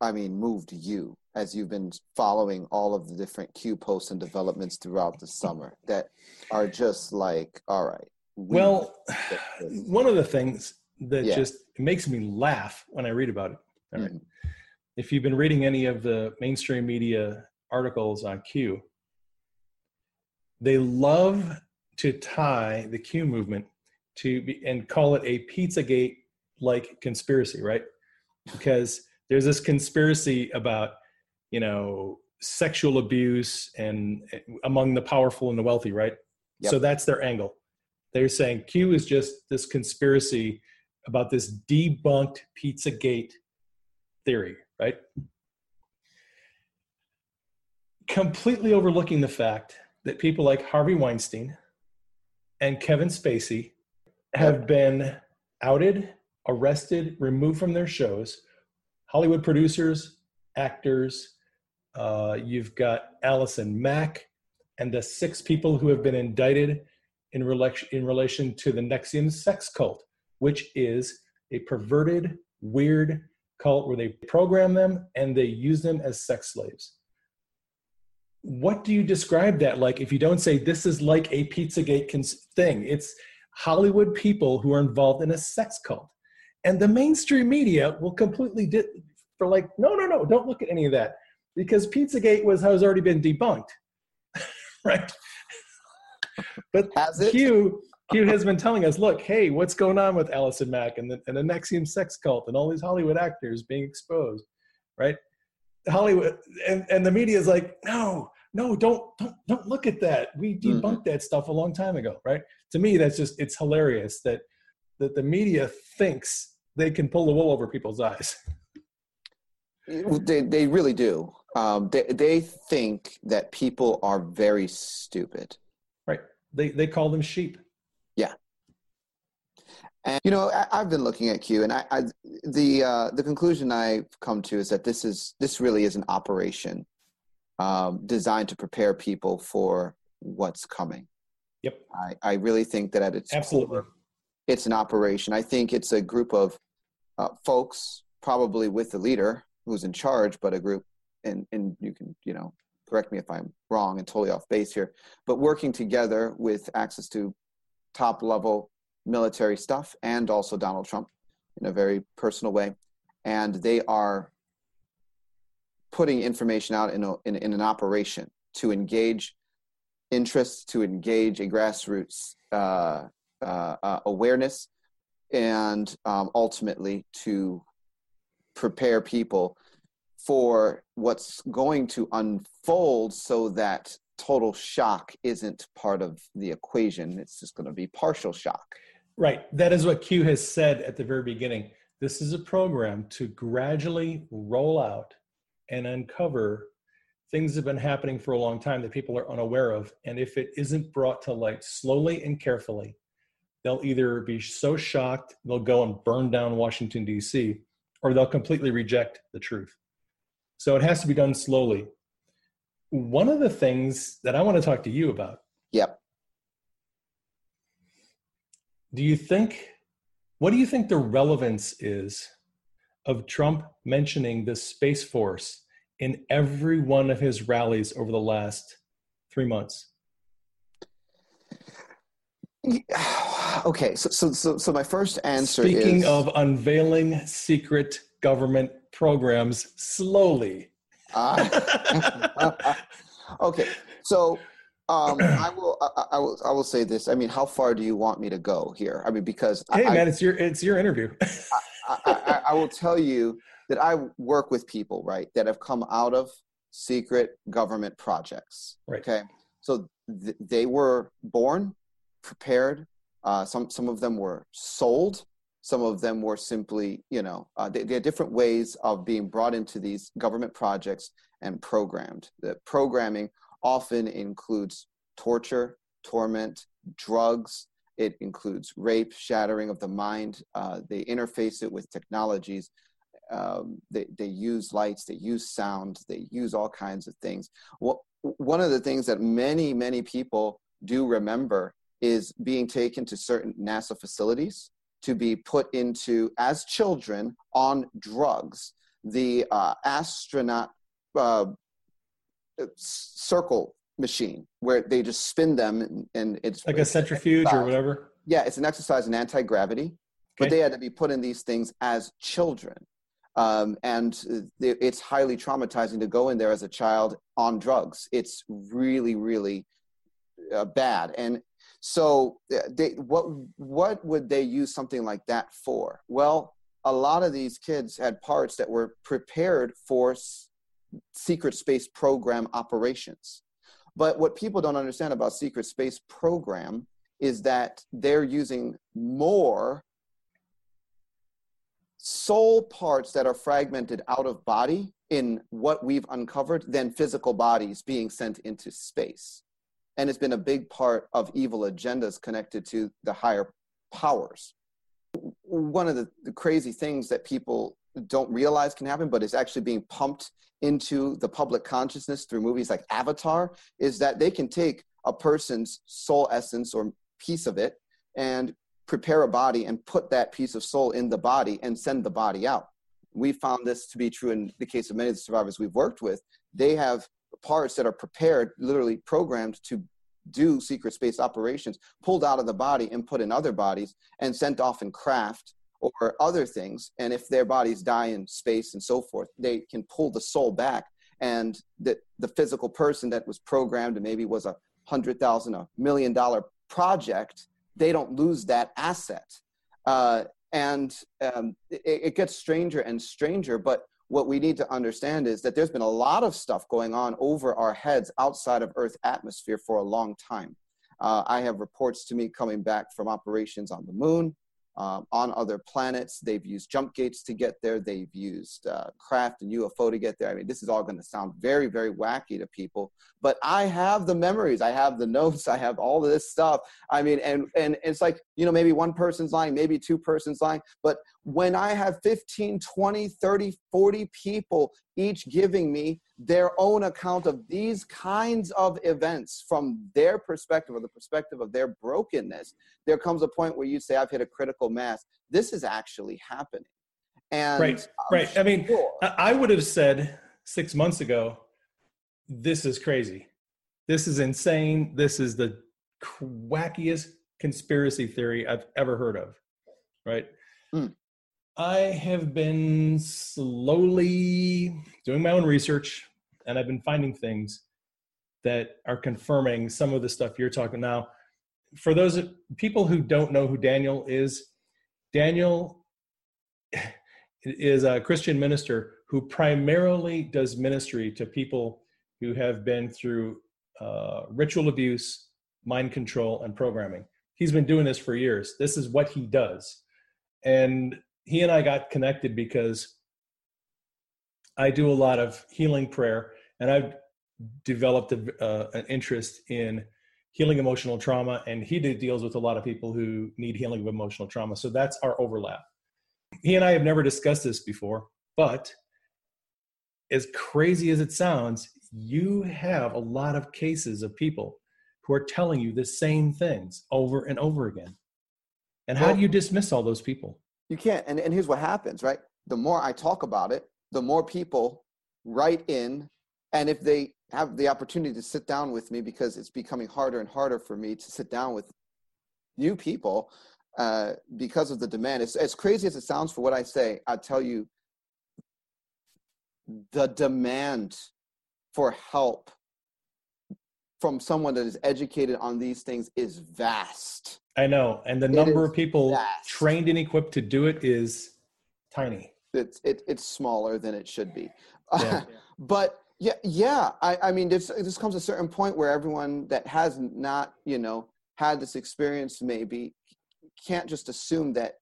I mean, moved you as you've been following all of the different Q posts and developments throughout the summer that are just like, all right. We well, one of the things that yeah. just makes me laugh when I read about it. All right. mm-hmm. If you've been reading any of the mainstream media articles on Q, they love to tie the Q movement to be, and call it a Pizzagate like conspiracy, right? Because there's this conspiracy about, you know, sexual abuse and eh, among the powerful and the wealthy, right? Yep. So that's their angle. They're saying Q is just this conspiracy about this debunked Pizzagate theory, right? Completely overlooking the fact that people like Harvey Weinstein, and Kevin Spacey have been outed, arrested, removed from their shows. Hollywood producers, actors, uh, you've got Allison Mack, and the six people who have been indicted in relation, in relation to the NXIVM sex cult, which is a perverted, weird cult where they program them and they use them as sex slaves. What do you describe that like if you don't say this is like a pizzagate cons- thing? It's hollywood people who are involved in a sex cult and the mainstream media will completely di- for like no no no don't look at any of that because pizzagate was has already been debunked right but q q has been telling us look hey what's going on with allison mack and the, and the NXIVM sex cult and all these hollywood actors being exposed right Hollywood and, and the media is like, no, no, don't don't don't look at that. We mm-hmm. debunked mm-hmm. that stuff a long time ago, right? To me, that's just it's hilarious that that the media thinks they can pull the wool over people's eyes. They, they really do. Um, they, they think that people are very stupid. Right. They, they call them sheep. Yeah. And you know, I, have been looking at Q, and I, I the uh, the conclusion I've come to is that this is this really is an operation um, designed to prepare people for what's coming. Yep. I, I really think that at its absolutely, core, it's an operation. I think it's a group of uh, folks, probably with the leader who's in charge, but a group, and and you can you know correct me if I'm wrong and totally off base here, but working together with access to top level military stuff and also Donald Trump in a very personal way. And they are putting information out in, a, in, in an operation to engage interests, to engage a grassroots uh, uh, uh, awareness, and um, ultimately to prepare people for what's going to unfold so that total shock isn't part of the equation. It's just going to be partial shock. Right. That is what Q has said at the very beginning. This is a program to gradually roll out and uncover things that have been happening for a long time that people are unaware of. And if it isn't brought to light slowly and carefully, they'll either be so shocked they'll go and burn down Washington, D.C., or they'll completely reject the truth. So it has to be done slowly. One of the things that I want to talk to you about. Yep do you think what do you think the relevance is of Trump mentioning the Space Force in every one of his rallies over the last three months? Okay, so so so, so my first answer is Speaking is, of unveiling secret government programs slowly. Uh, okay, so um, I will. I, I, will. I will say this. I mean, how far do you want me to go here? I mean, because hey, I, man, it's your it's your interview. I, I, will tell you that I work with people right that have come out of secret government projects. Right. Okay, so th- they were born prepared. Uh, some some of them were sold. Some of them were simply, you know, uh, they, they had different ways of being brought into these government projects and programmed. The programming often includes torture, torment, drugs. It includes rape, shattering of the mind. Uh, they interface it with technologies. Um, they, they use lights, they use sound, they use all kinds of things. Well, one of the things that many, many people do remember is being taken to certain NASA facilities to be put into, as children, on drugs. The uh, astronaut uh, circle machine where they just spin them and, and it's like a centrifuge or whatever. Yeah, it's an exercise in anti gravity, okay. but they had to be put in these things as children. Um, and it's highly traumatizing to go in there as a child on drugs. It's really, really uh, bad. And so, uh, they, what what would they use something like that for? Well, a lot of these kids had parts that were prepared for secret space program operations. But what people don't understand about secret space program is that they're using more soul parts that are fragmented out of body in what we've uncovered than physical bodies being sent into space. And it's been a big part of evil agendas connected to the higher powers. One of the, the crazy things that people don't realize can happen, but is actually being pumped into the public consciousness through movies like Avatar, is that they can take a person's soul essence or piece of it and prepare a body and put that piece of soul in the body and send the body out. We found this to be true in the case of many of the survivors we've worked with. They have parts that are prepared, literally programmed to do secret space operations, pulled out of the body and put in other bodies and sent off in craft or other things. And if their bodies die in space and so forth, they can pull the soul back. And the, the physical person that was programmed and maybe was a hundred thousand, a million dollar project, they don't lose that asset. Uh, and um, it, it gets stranger and stranger. But what we need to understand is that there's been a lot of stuff going on over our heads outside of Earth's atmosphere for a long time. Uh, I have reports to me coming back from operations on the moon, um, on other planets. They've used jump gates to get there. They've used uh, craft and UFO to get there. I mean, this is all going to sound very, very wacky to people, but I have the memories. I have the notes. I have all of this stuff. I mean, and and it's like you know maybe one person's lying, maybe two persons lying, but when I have 15, 20, 30, 40 people each giving me their own account of these kinds of events from their perspective or the perspective of their brokenness, there comes a point where you say, I've hit a critical mass. This is actually happening. And right, I'm right. Sure I mean, I would have said six months ago, this is crazy. This is insane. This is the wackiest conspiracy theory I've ever heard of. Right. Mm. I have been slowly doing my own research and I've been finding things that are confirming some of the stuff you're talking now. For those people who don't know who Daniel is, Daniel is a Christian minister who primarily does ministry to people who have been through uh, ritual abuse, mind control, and programming. He's been doing this for years. This is what he does. And he and I got connected because I do a lot of healing prayer, and I've developed a, uh, an interest in healing emotional trauma, and he deals with a lot of people who need healing of emotional trauma. So that's our overlap. He and I have never discussed this before, but as crazy as it sounds, you have a lot of cases of people who are telling you the same things over and over again. And how do you dismiss all those people? You can't. And, and here's what happens, right? The more I talk about it, the more people write in. And if they have the opportunity to sit down with me, because it's becoming harder and harder for me to sit down with new people uh, because of the demand. It's as crazy as it sounds for what I say. I tell you, the demand for help from someone that is educated on these things is vast. I know, and the number of people vast. trained and equipped to do it is tiny. It's it, it's smaller than it should be, yeah. but yeah, yeah. I, I mean, this this comes a certain point where everyone that has not, you know, had this experience maybe can't just assume that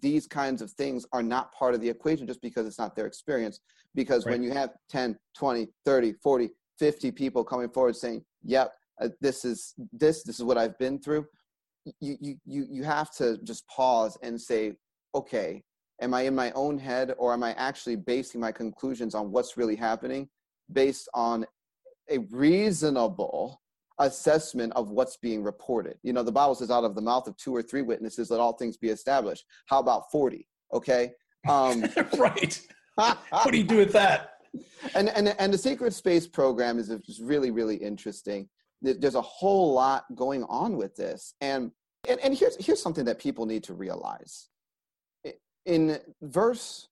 these kinds of things are not part of the equation just because it's not their experience because right. when you have 10 20 30 40 50 people coming forward saying yep uh, this is this this is what i've been through. You you you you have to just pause and say okay am i in my own head or am i actually basing my conclusions on what's really happening based on a reasonable assessment of what's being reported? You know the bible says out of the mouth of two or three witnesses let all things be established. How about 40 okay? Um right. What do you do with that and and and the Secret Space program is just really really interesting. There's a whole lot going on with this, and and, and here's here's something that people need to realize. In verse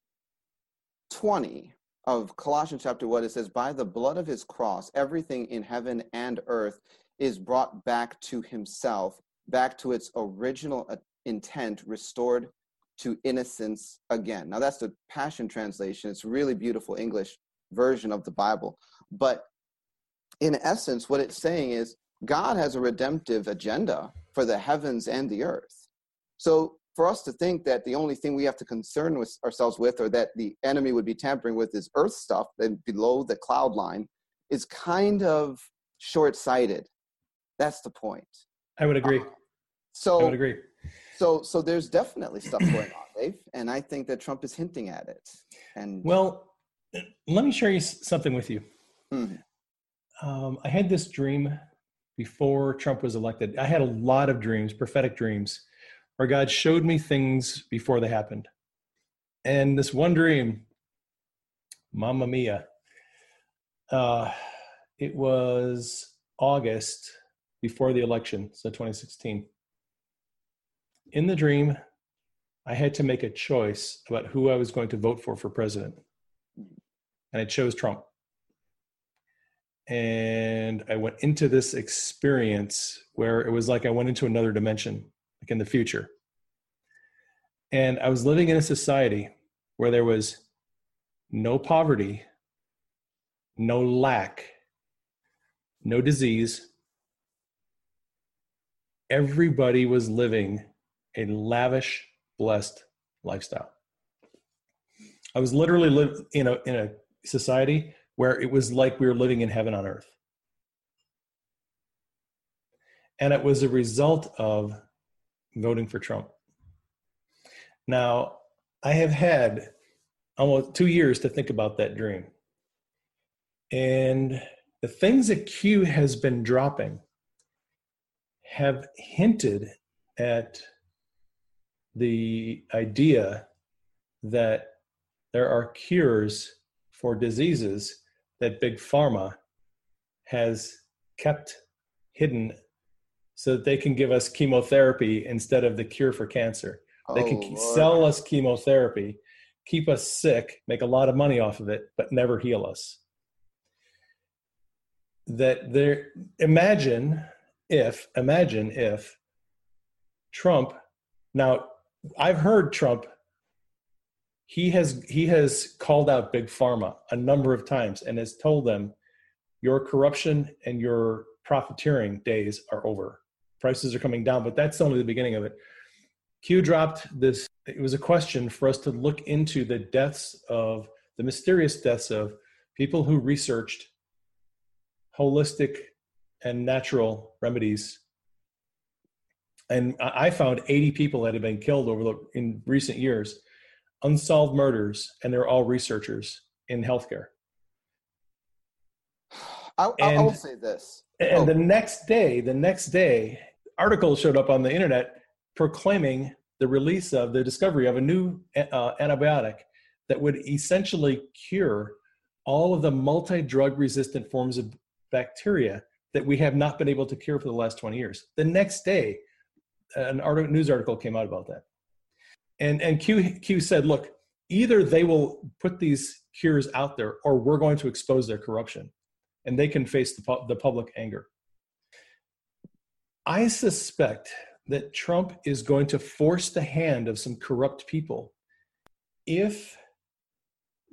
twenty of Colossians chapter one, it says, "By the blood of His cross, everything in heaven and earth is brought back to Himself, back to its original uh, intent, restored." to innocence again. Now that's the Passion Translation. It's really beautiful English version of the Bible. But in essence, what it's saying is God has a redemptive agenda for the heavens and the earth. So for us to think that the only thing we have to concern with ourselves with or that the enemy would be tampering with is earth stuff and below the cloud line is kind of short-sighted. That's the point. I would agree. Um, so I would agree. So so there's definitely stuff going on, Dave, and I think that Trump is hinting at it. And well, let me share you something with you. Mm. Um, I had this dream before Trump was elected. I had a lot of dreams, prophetic dreams, where God showed me things before they happened. And this one dream, Mamma Mia, uh, it was August before the election, so 2016. In the dream, I had to make a choice about who I was going to vote for for president and I chose Trump. And I went into this experience where it was like I went into another dimension, like in the future. And I was living in a society where there was no poverty, no lack, no disease. Everybody was living a lavish, blessed lifestyle. I was literally live in a in a society where it was like we were living in heaven on earth. And it was a result of voting for Trump. Now, I have had almost two years to think about that dream. And the things that Q has been dropping have hinted at the idea that there are cures for diseases that big pharma has kept hidden so that they can give us chemotherapy instead of the cure for cancer. Oh, they can oh, Lord. sell us chemotherapy, keep us sick, make a lot of money off of it, but never heal us. That there imagine if imagine if Trump now I've heard Trump he has he has called out big pharma a number of times and has told them your corruption and your profiteering days are over. Prices are coming down but that's only the beginning of it. Q dropped this it was a question for us to look into the deaths of the mysterious deaths of people who researched holistic and natural remedies. And i found 80 people that had been killed over the in recent years unsolved murders, and they're all researchers in healthcare. I, and, I will say this. And oh. the next day, the next day, articles showed up on the internet proclaiming the release of the discovery of a new uh, antibiotic that would essentially cure all of the multi-drug resistant forms of bacteria that we have not been able to cure for the last 20 years. The next day, an article, news article came out about that and and Q Q said, look, either they will put these cures out there, or we're going to expose their corruption, and they can face the the public anger. I suspect that Trump is going to force the hand of some corrupt people if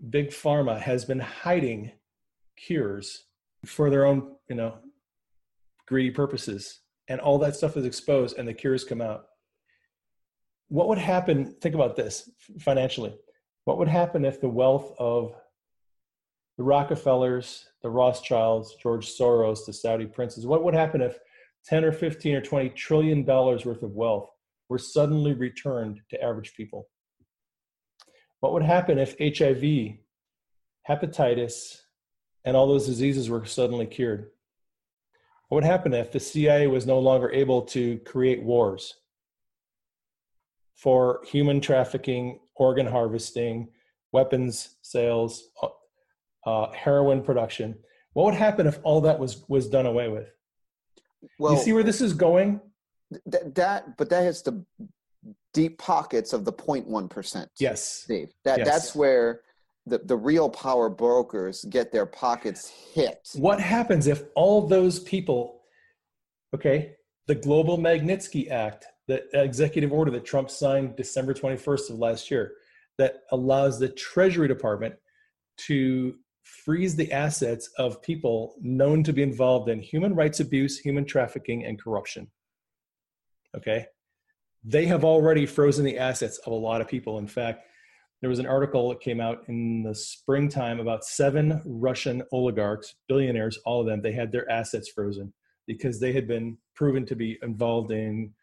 big pharma has been hiding cures for their own you know greedy purposes and all that stuff is exposed and the cures come out what would happen think about this financially. What would happen if the wealth of the rockefellers the rothschilds george soros the saudi princes what would happen if 10 or 15 or 20 trillion dollars worth of wealth were suddenly returned to average people? What would happen if hiv hepatitis and all those diseases were suddenly cured? What would happen if the cia was no longer able to create wars for human trafficking, organ harvesting, weapons sales, uh, uh, heroin production. What would happen if all that was was done away with? Well, you see where this is going. Th- that, but that hits the deep pockets of the 0.1 percent. Yes, Dave. That yes. that's where the, the real power brokers get their pockets hit. What happens if all those people, okay, the Global Magnitsky Act, the executive order that Trump signed December 21st of last year that allows the Treasury Department to freeze the assets of people known to be involved in human rights abuse, human trafficking, and corruption. Okay? They have already frozen the assets of a lot of people. In fact, there was an article that came out in the springtime about seven Russian oligarchs, billionaires, all of them, they had their assets frozen because they had been proven to be involved in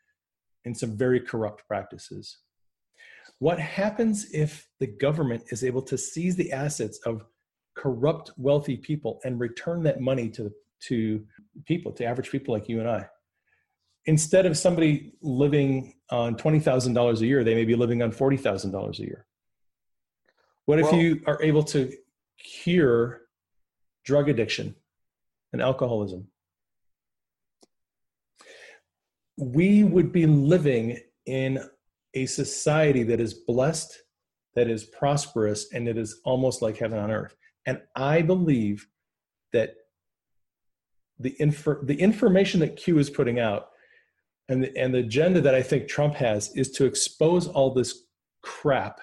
in some very corrupt practices. What happens if the government is able to seize the assets of corrupt, wealthy people and return that money to, to people, to average people like you and I? Instead of somebody living on $20,000 a year, they may be living on $40,000 a year. What if well, you are able to cure drug addiction and alcoholism? We would be living in a society that is blessed, that is prosperous, and it is almost like heaven on earth. And I believe that the infor- the information that Q is putting out and the, and the agenda that I think Trump has is to expose all this crap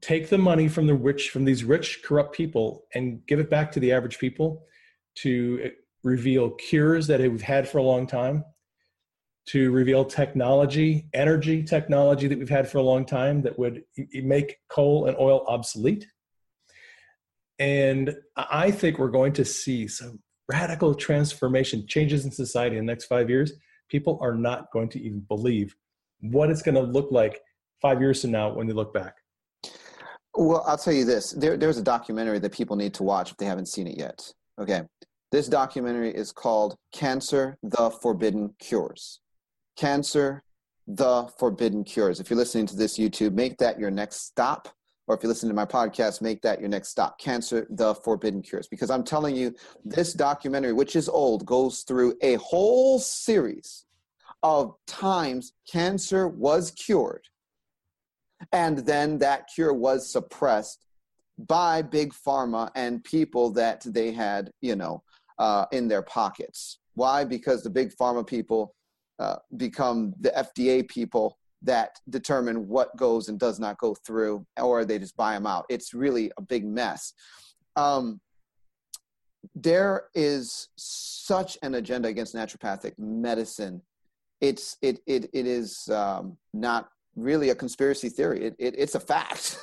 take the money from the rich from these rich corrupt people and give it back to the average people to reveal cures that we've had for a long time, to reveal technology, energy technology that we've had for a long time that would make coal and oil obsolete. And I think we're going to see some radical transformation, changes in society in the next five years. People are not going to even believe what it's going to look like five years from now when they look back. Well, I'll tell you this. There, there's a documentary that people need to watch if they haven't seen it yet. Okay. This documentary is called Cancer The Forbidden Cures. Cancer The Forbidden Cures. If you're listening to this YouTube, make that your next stop. Or if you're listening to my podcast, make that your next stop. Cancer The Forbidden Cures. Because I'm telling you, this documentary, which is old, goes through a whole series of times cancer was cured and then that cure was suppressed by big pharma and people that they had, you know, uh, in their pockets. Why? Because the big pharma people uh, become the FDA people that determine what goes and does not go through, or they just buy them out. It's really a big mess. Um, there is such an agenda against naturopathic medicine. It's it it it is um, not really a conspiracy theory. It, it it's a fact.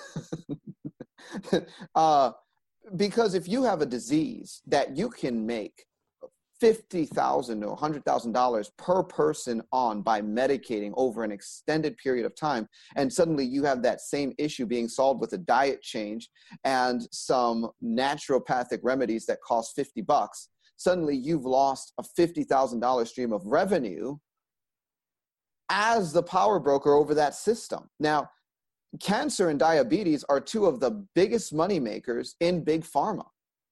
uh, because if you have a disease that you can make fifty thousand or hundred thousand dollars per person on by medicating over an extended period of time, and suddenly you have that same issue being solved with a diet change and some naturopathic remedies that cost fifty bucks. Suddenly, you've lost a fifty thousand dollar stream of revenue as the power broker over that system. Now, cancer and diabetes are two of the biggest money makers in big pharma.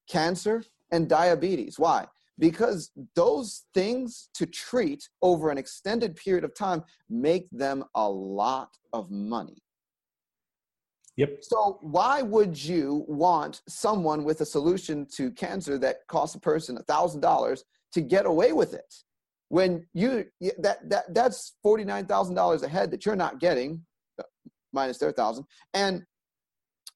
Cancer and diabetes. Why? Because those things to treat over an extended period of time make them a lot of money. Yep. So why would you want someone with a solution to cancer that costs a person $1,000 to get away with it? when you that that that's forty nine thousand dollars a head that you're not getting, minus their thousand. And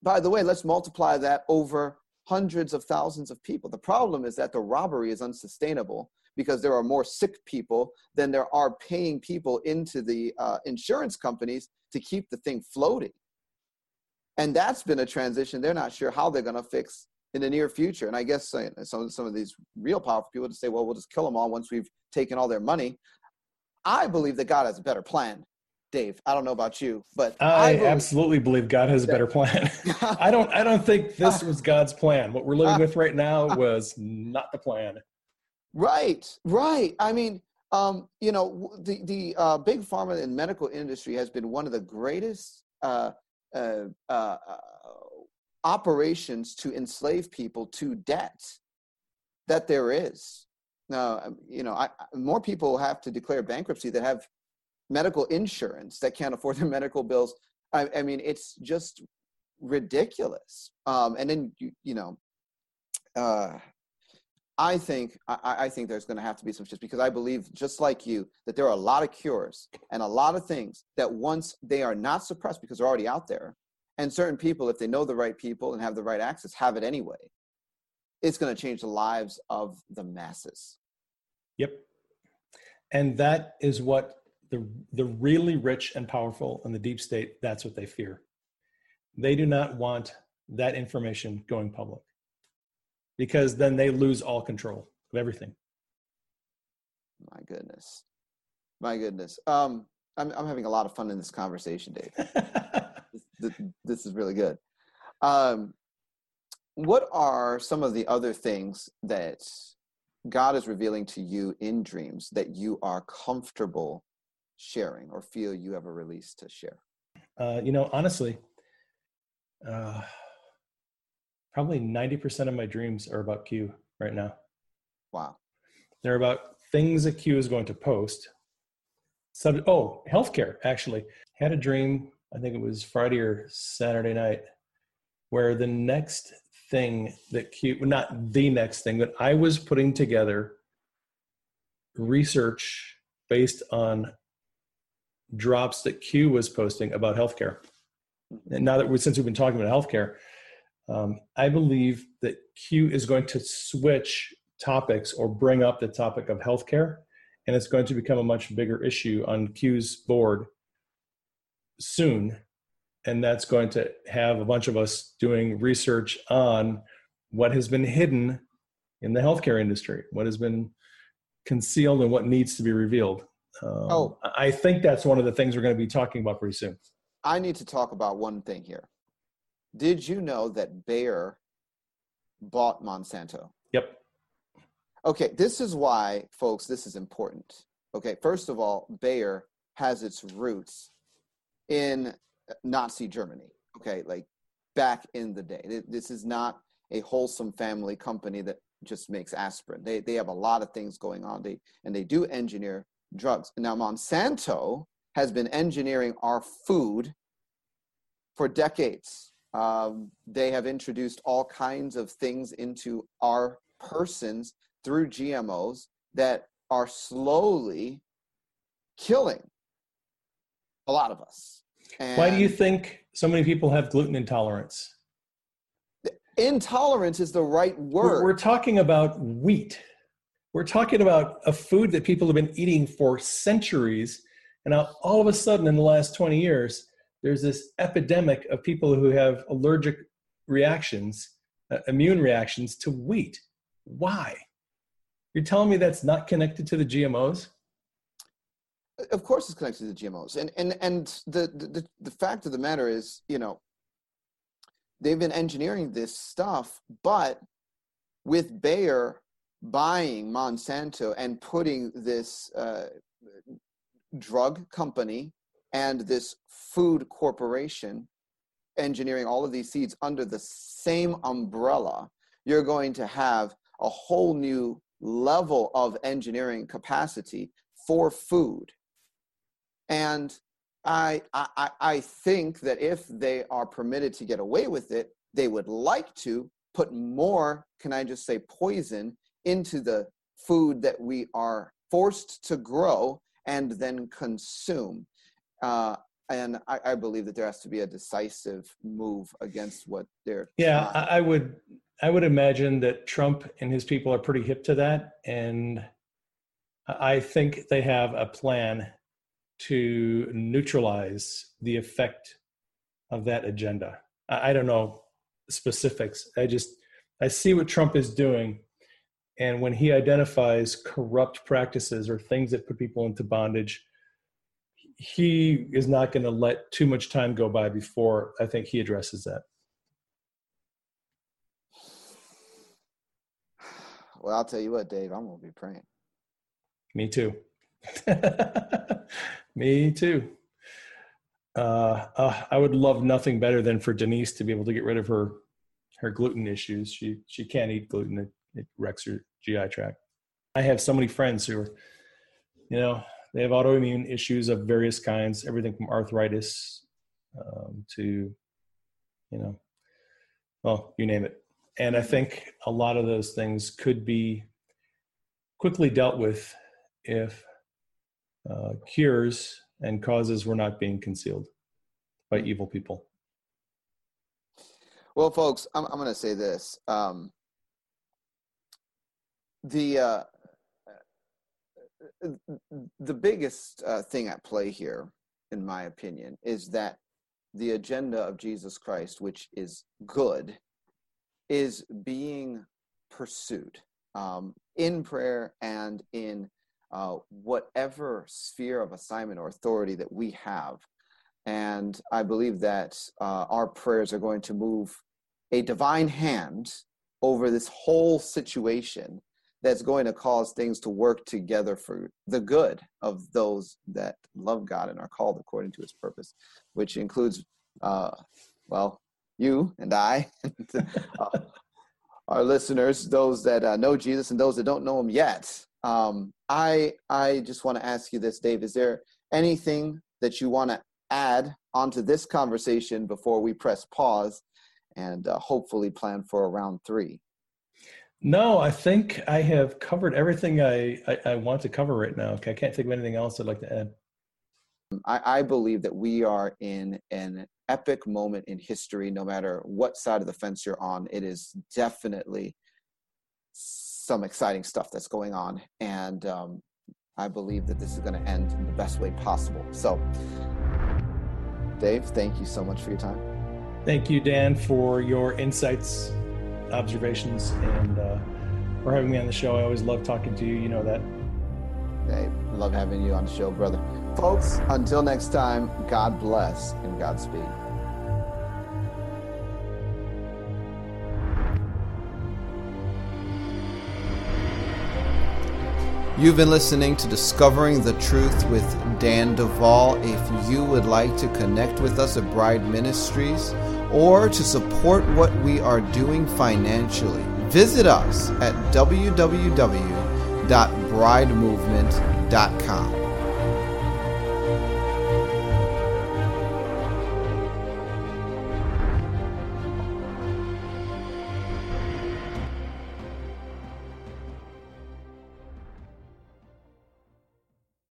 by the way, let's multiply that over hundreds of thousands of people. The problem is that the robbery is unsustainable because there are more sick people than there are paying people into the uh, insurance companies to keep the thing floating. And that's been a transition. They're not sure how they're going to fix in the near future. And I guess uh, some some of these real powerful people to say, well, we'll just kill them all once we've taken all their money. I believe that God has a better plan. Dave, I don't know about you, but I, I believe, absolutely believe God has a better plan. I don't I don't think this was God's plan. What we're living with right now was not the plan. Right, right. I mean, um, you know, the the uh, big pharma and medical industry has been one of the greatest uh, uh, uh operations to enslave people to debt that there is. Now, um, you know, I, more people have to declare bankruptcy that have medical insurance that can't afford their medical bills. I, I mean, it's just ridiculous. Um, and then you, you know, uh, I think I, I think there's going to have to be some shifts because I believe, just like you, that there are a lot of cures and a lot of things that once they are not suppressed because they're already out there, and certain people, if they know the right people and have the right access, have it anyway. It's going to change the lives of the masses. Yep. And that is what the the really rich and powerful in the deep state that's what they fear. They do not want that information going public because then they lose all control of everything. My goodness. My goodness. Um, I'm, I'm having a lot of fun in this conversation, Dave. this, this is really good. Um, what are some of the other things that God is revealing to you in dreams that you are comfortable sharing or feel you have a release to share? Uh, you know, honestly, uh, probably 90% of my dreams are about Q right now. Wow. They're about things that Q is going to post. Sub- oh, healthcare, actually. Had a dream I think it was Friday or Saturday night, where the next thing that Q, not the next thing, but I was putting together research based on drops that Q was posting about healthcare. And now that we since we've been talking about healthcare, um, I believe that Q is going to switch topics or bring up the topic of healthcare and it's going to become a much bigger issue on Q's board soon. And that's going to have a bunch of us doing research on what has been hidden in the healthcare industry, what has been concealed, and what needs to be revealed. Um, oh, I think that's one of the things we're going to be talking about pretty soon. I need to talk about one thing here. Did you know that Bayer bought Monsanto? Yep. Okay, this is why, folks, this is important. Okay, first of all, Bayer has its roots in Nazi Germany. Okay, like back in the day. This is not a wholesome family company that just makes aspirin. They they have a lot of things going on. They and they do engineer drugs. Now Monsanto has been engineering our food for decades. Um, they have introduced all kinds of things into our persons through GMOs that are slowly killing a lot of us. And Why do you think so many people have gluten intolerance? Intolerance is the right word. We're, we're talking about wheat. We're talking about a food that people have been eating for centuries. And now all of a sudden, in the last 20 years, there's this epidemic of people who have allergic reactions, uh, immune reactions to wheat. Why? You're telling me that's not connected to the GMOs? Of course, it's connected to the GMOs, and and and the the the fact of the matter is, you know, they've been engineering this stuff, but with Bayer buying Monsanto and putting this uh, drug company and this food corporation engineering all of these seeds under the same umbrella, you're going to have a whole new level of engineering capacity for food. And I, I, I think that if they are permitted to get away with it, they would like to put more, can I just say, poison into the food that we are forced to grow and then consume. Uh, and I, I, believe that there has to be a decisive move against what they're. Yeah, I would I would imagine that Trump and his people are pretty hip to that. And I think they have a plan to neutralize the effect of that agenda. I don't know specifics. I just, I see what Trump is doing. And when he identifies corrupt practices or things that put people into bondage, he is not going to let too much time go by before I think he addresses that. Well, I'll tell you what, Dave, I'm going to be praying. Me too. Me too. Uh, uh, I would love nothing better than for Denise to be able to get rid of her her gluten issues. She she can't eat gluten; it, it wrecks her GI tract. I have so many friends who are, you know, they have autoimmune issues of various kinds, everything from arthritis um, to, you know, well, you name it. And I think a lot of those things could be quickly dealt with if uh, cures and causes were not being concealed by evil people. Well, folks, I'm, I'm going to say this. Um, the uh, the biggest uh, thing at play here, in my opinion, is that the agenda of Jesus Christ, which is good, is being pursued um, in prayer and in uh, whatever sphere of assignment or authority that we have. And I believe that uh, our prayers are going to move a divine hand over this whole situation that's going to cause things to work together for the good of those that love God and are called according to his purpose, which includes, uh, well, you and I, uh, our listeners, those that uh, know Jesus and those that don't know him yet. Um, I I just want to ask you this, Dave. Is there anything that you want to add onto this conversation before we press pause and uh, hopefully plan for a round three? No, I think I have covered everything I, I, I want to cover right now. I can't think of anything else I'd like to add. I, I believe that we are in an epic moment in history, no matter what side of the fence you're on. It is definitely some exciting stuff that's going on. And um, I believe that this is going to end in the best way possible. So, Dave, thank you so much for your time. Thank you, Dan, for your insights, observations, and uh, for having me on the show. I always love talking to you. You know that. Hey, love having you on the show, brother. Folks, until next time, God bless and Godspeed. You've been listening to Discovering the Truth with Dan Duval. If you would like to connect with us at Bride Ministries or to support what we are doing financially, visit us at www.bridemovement.com.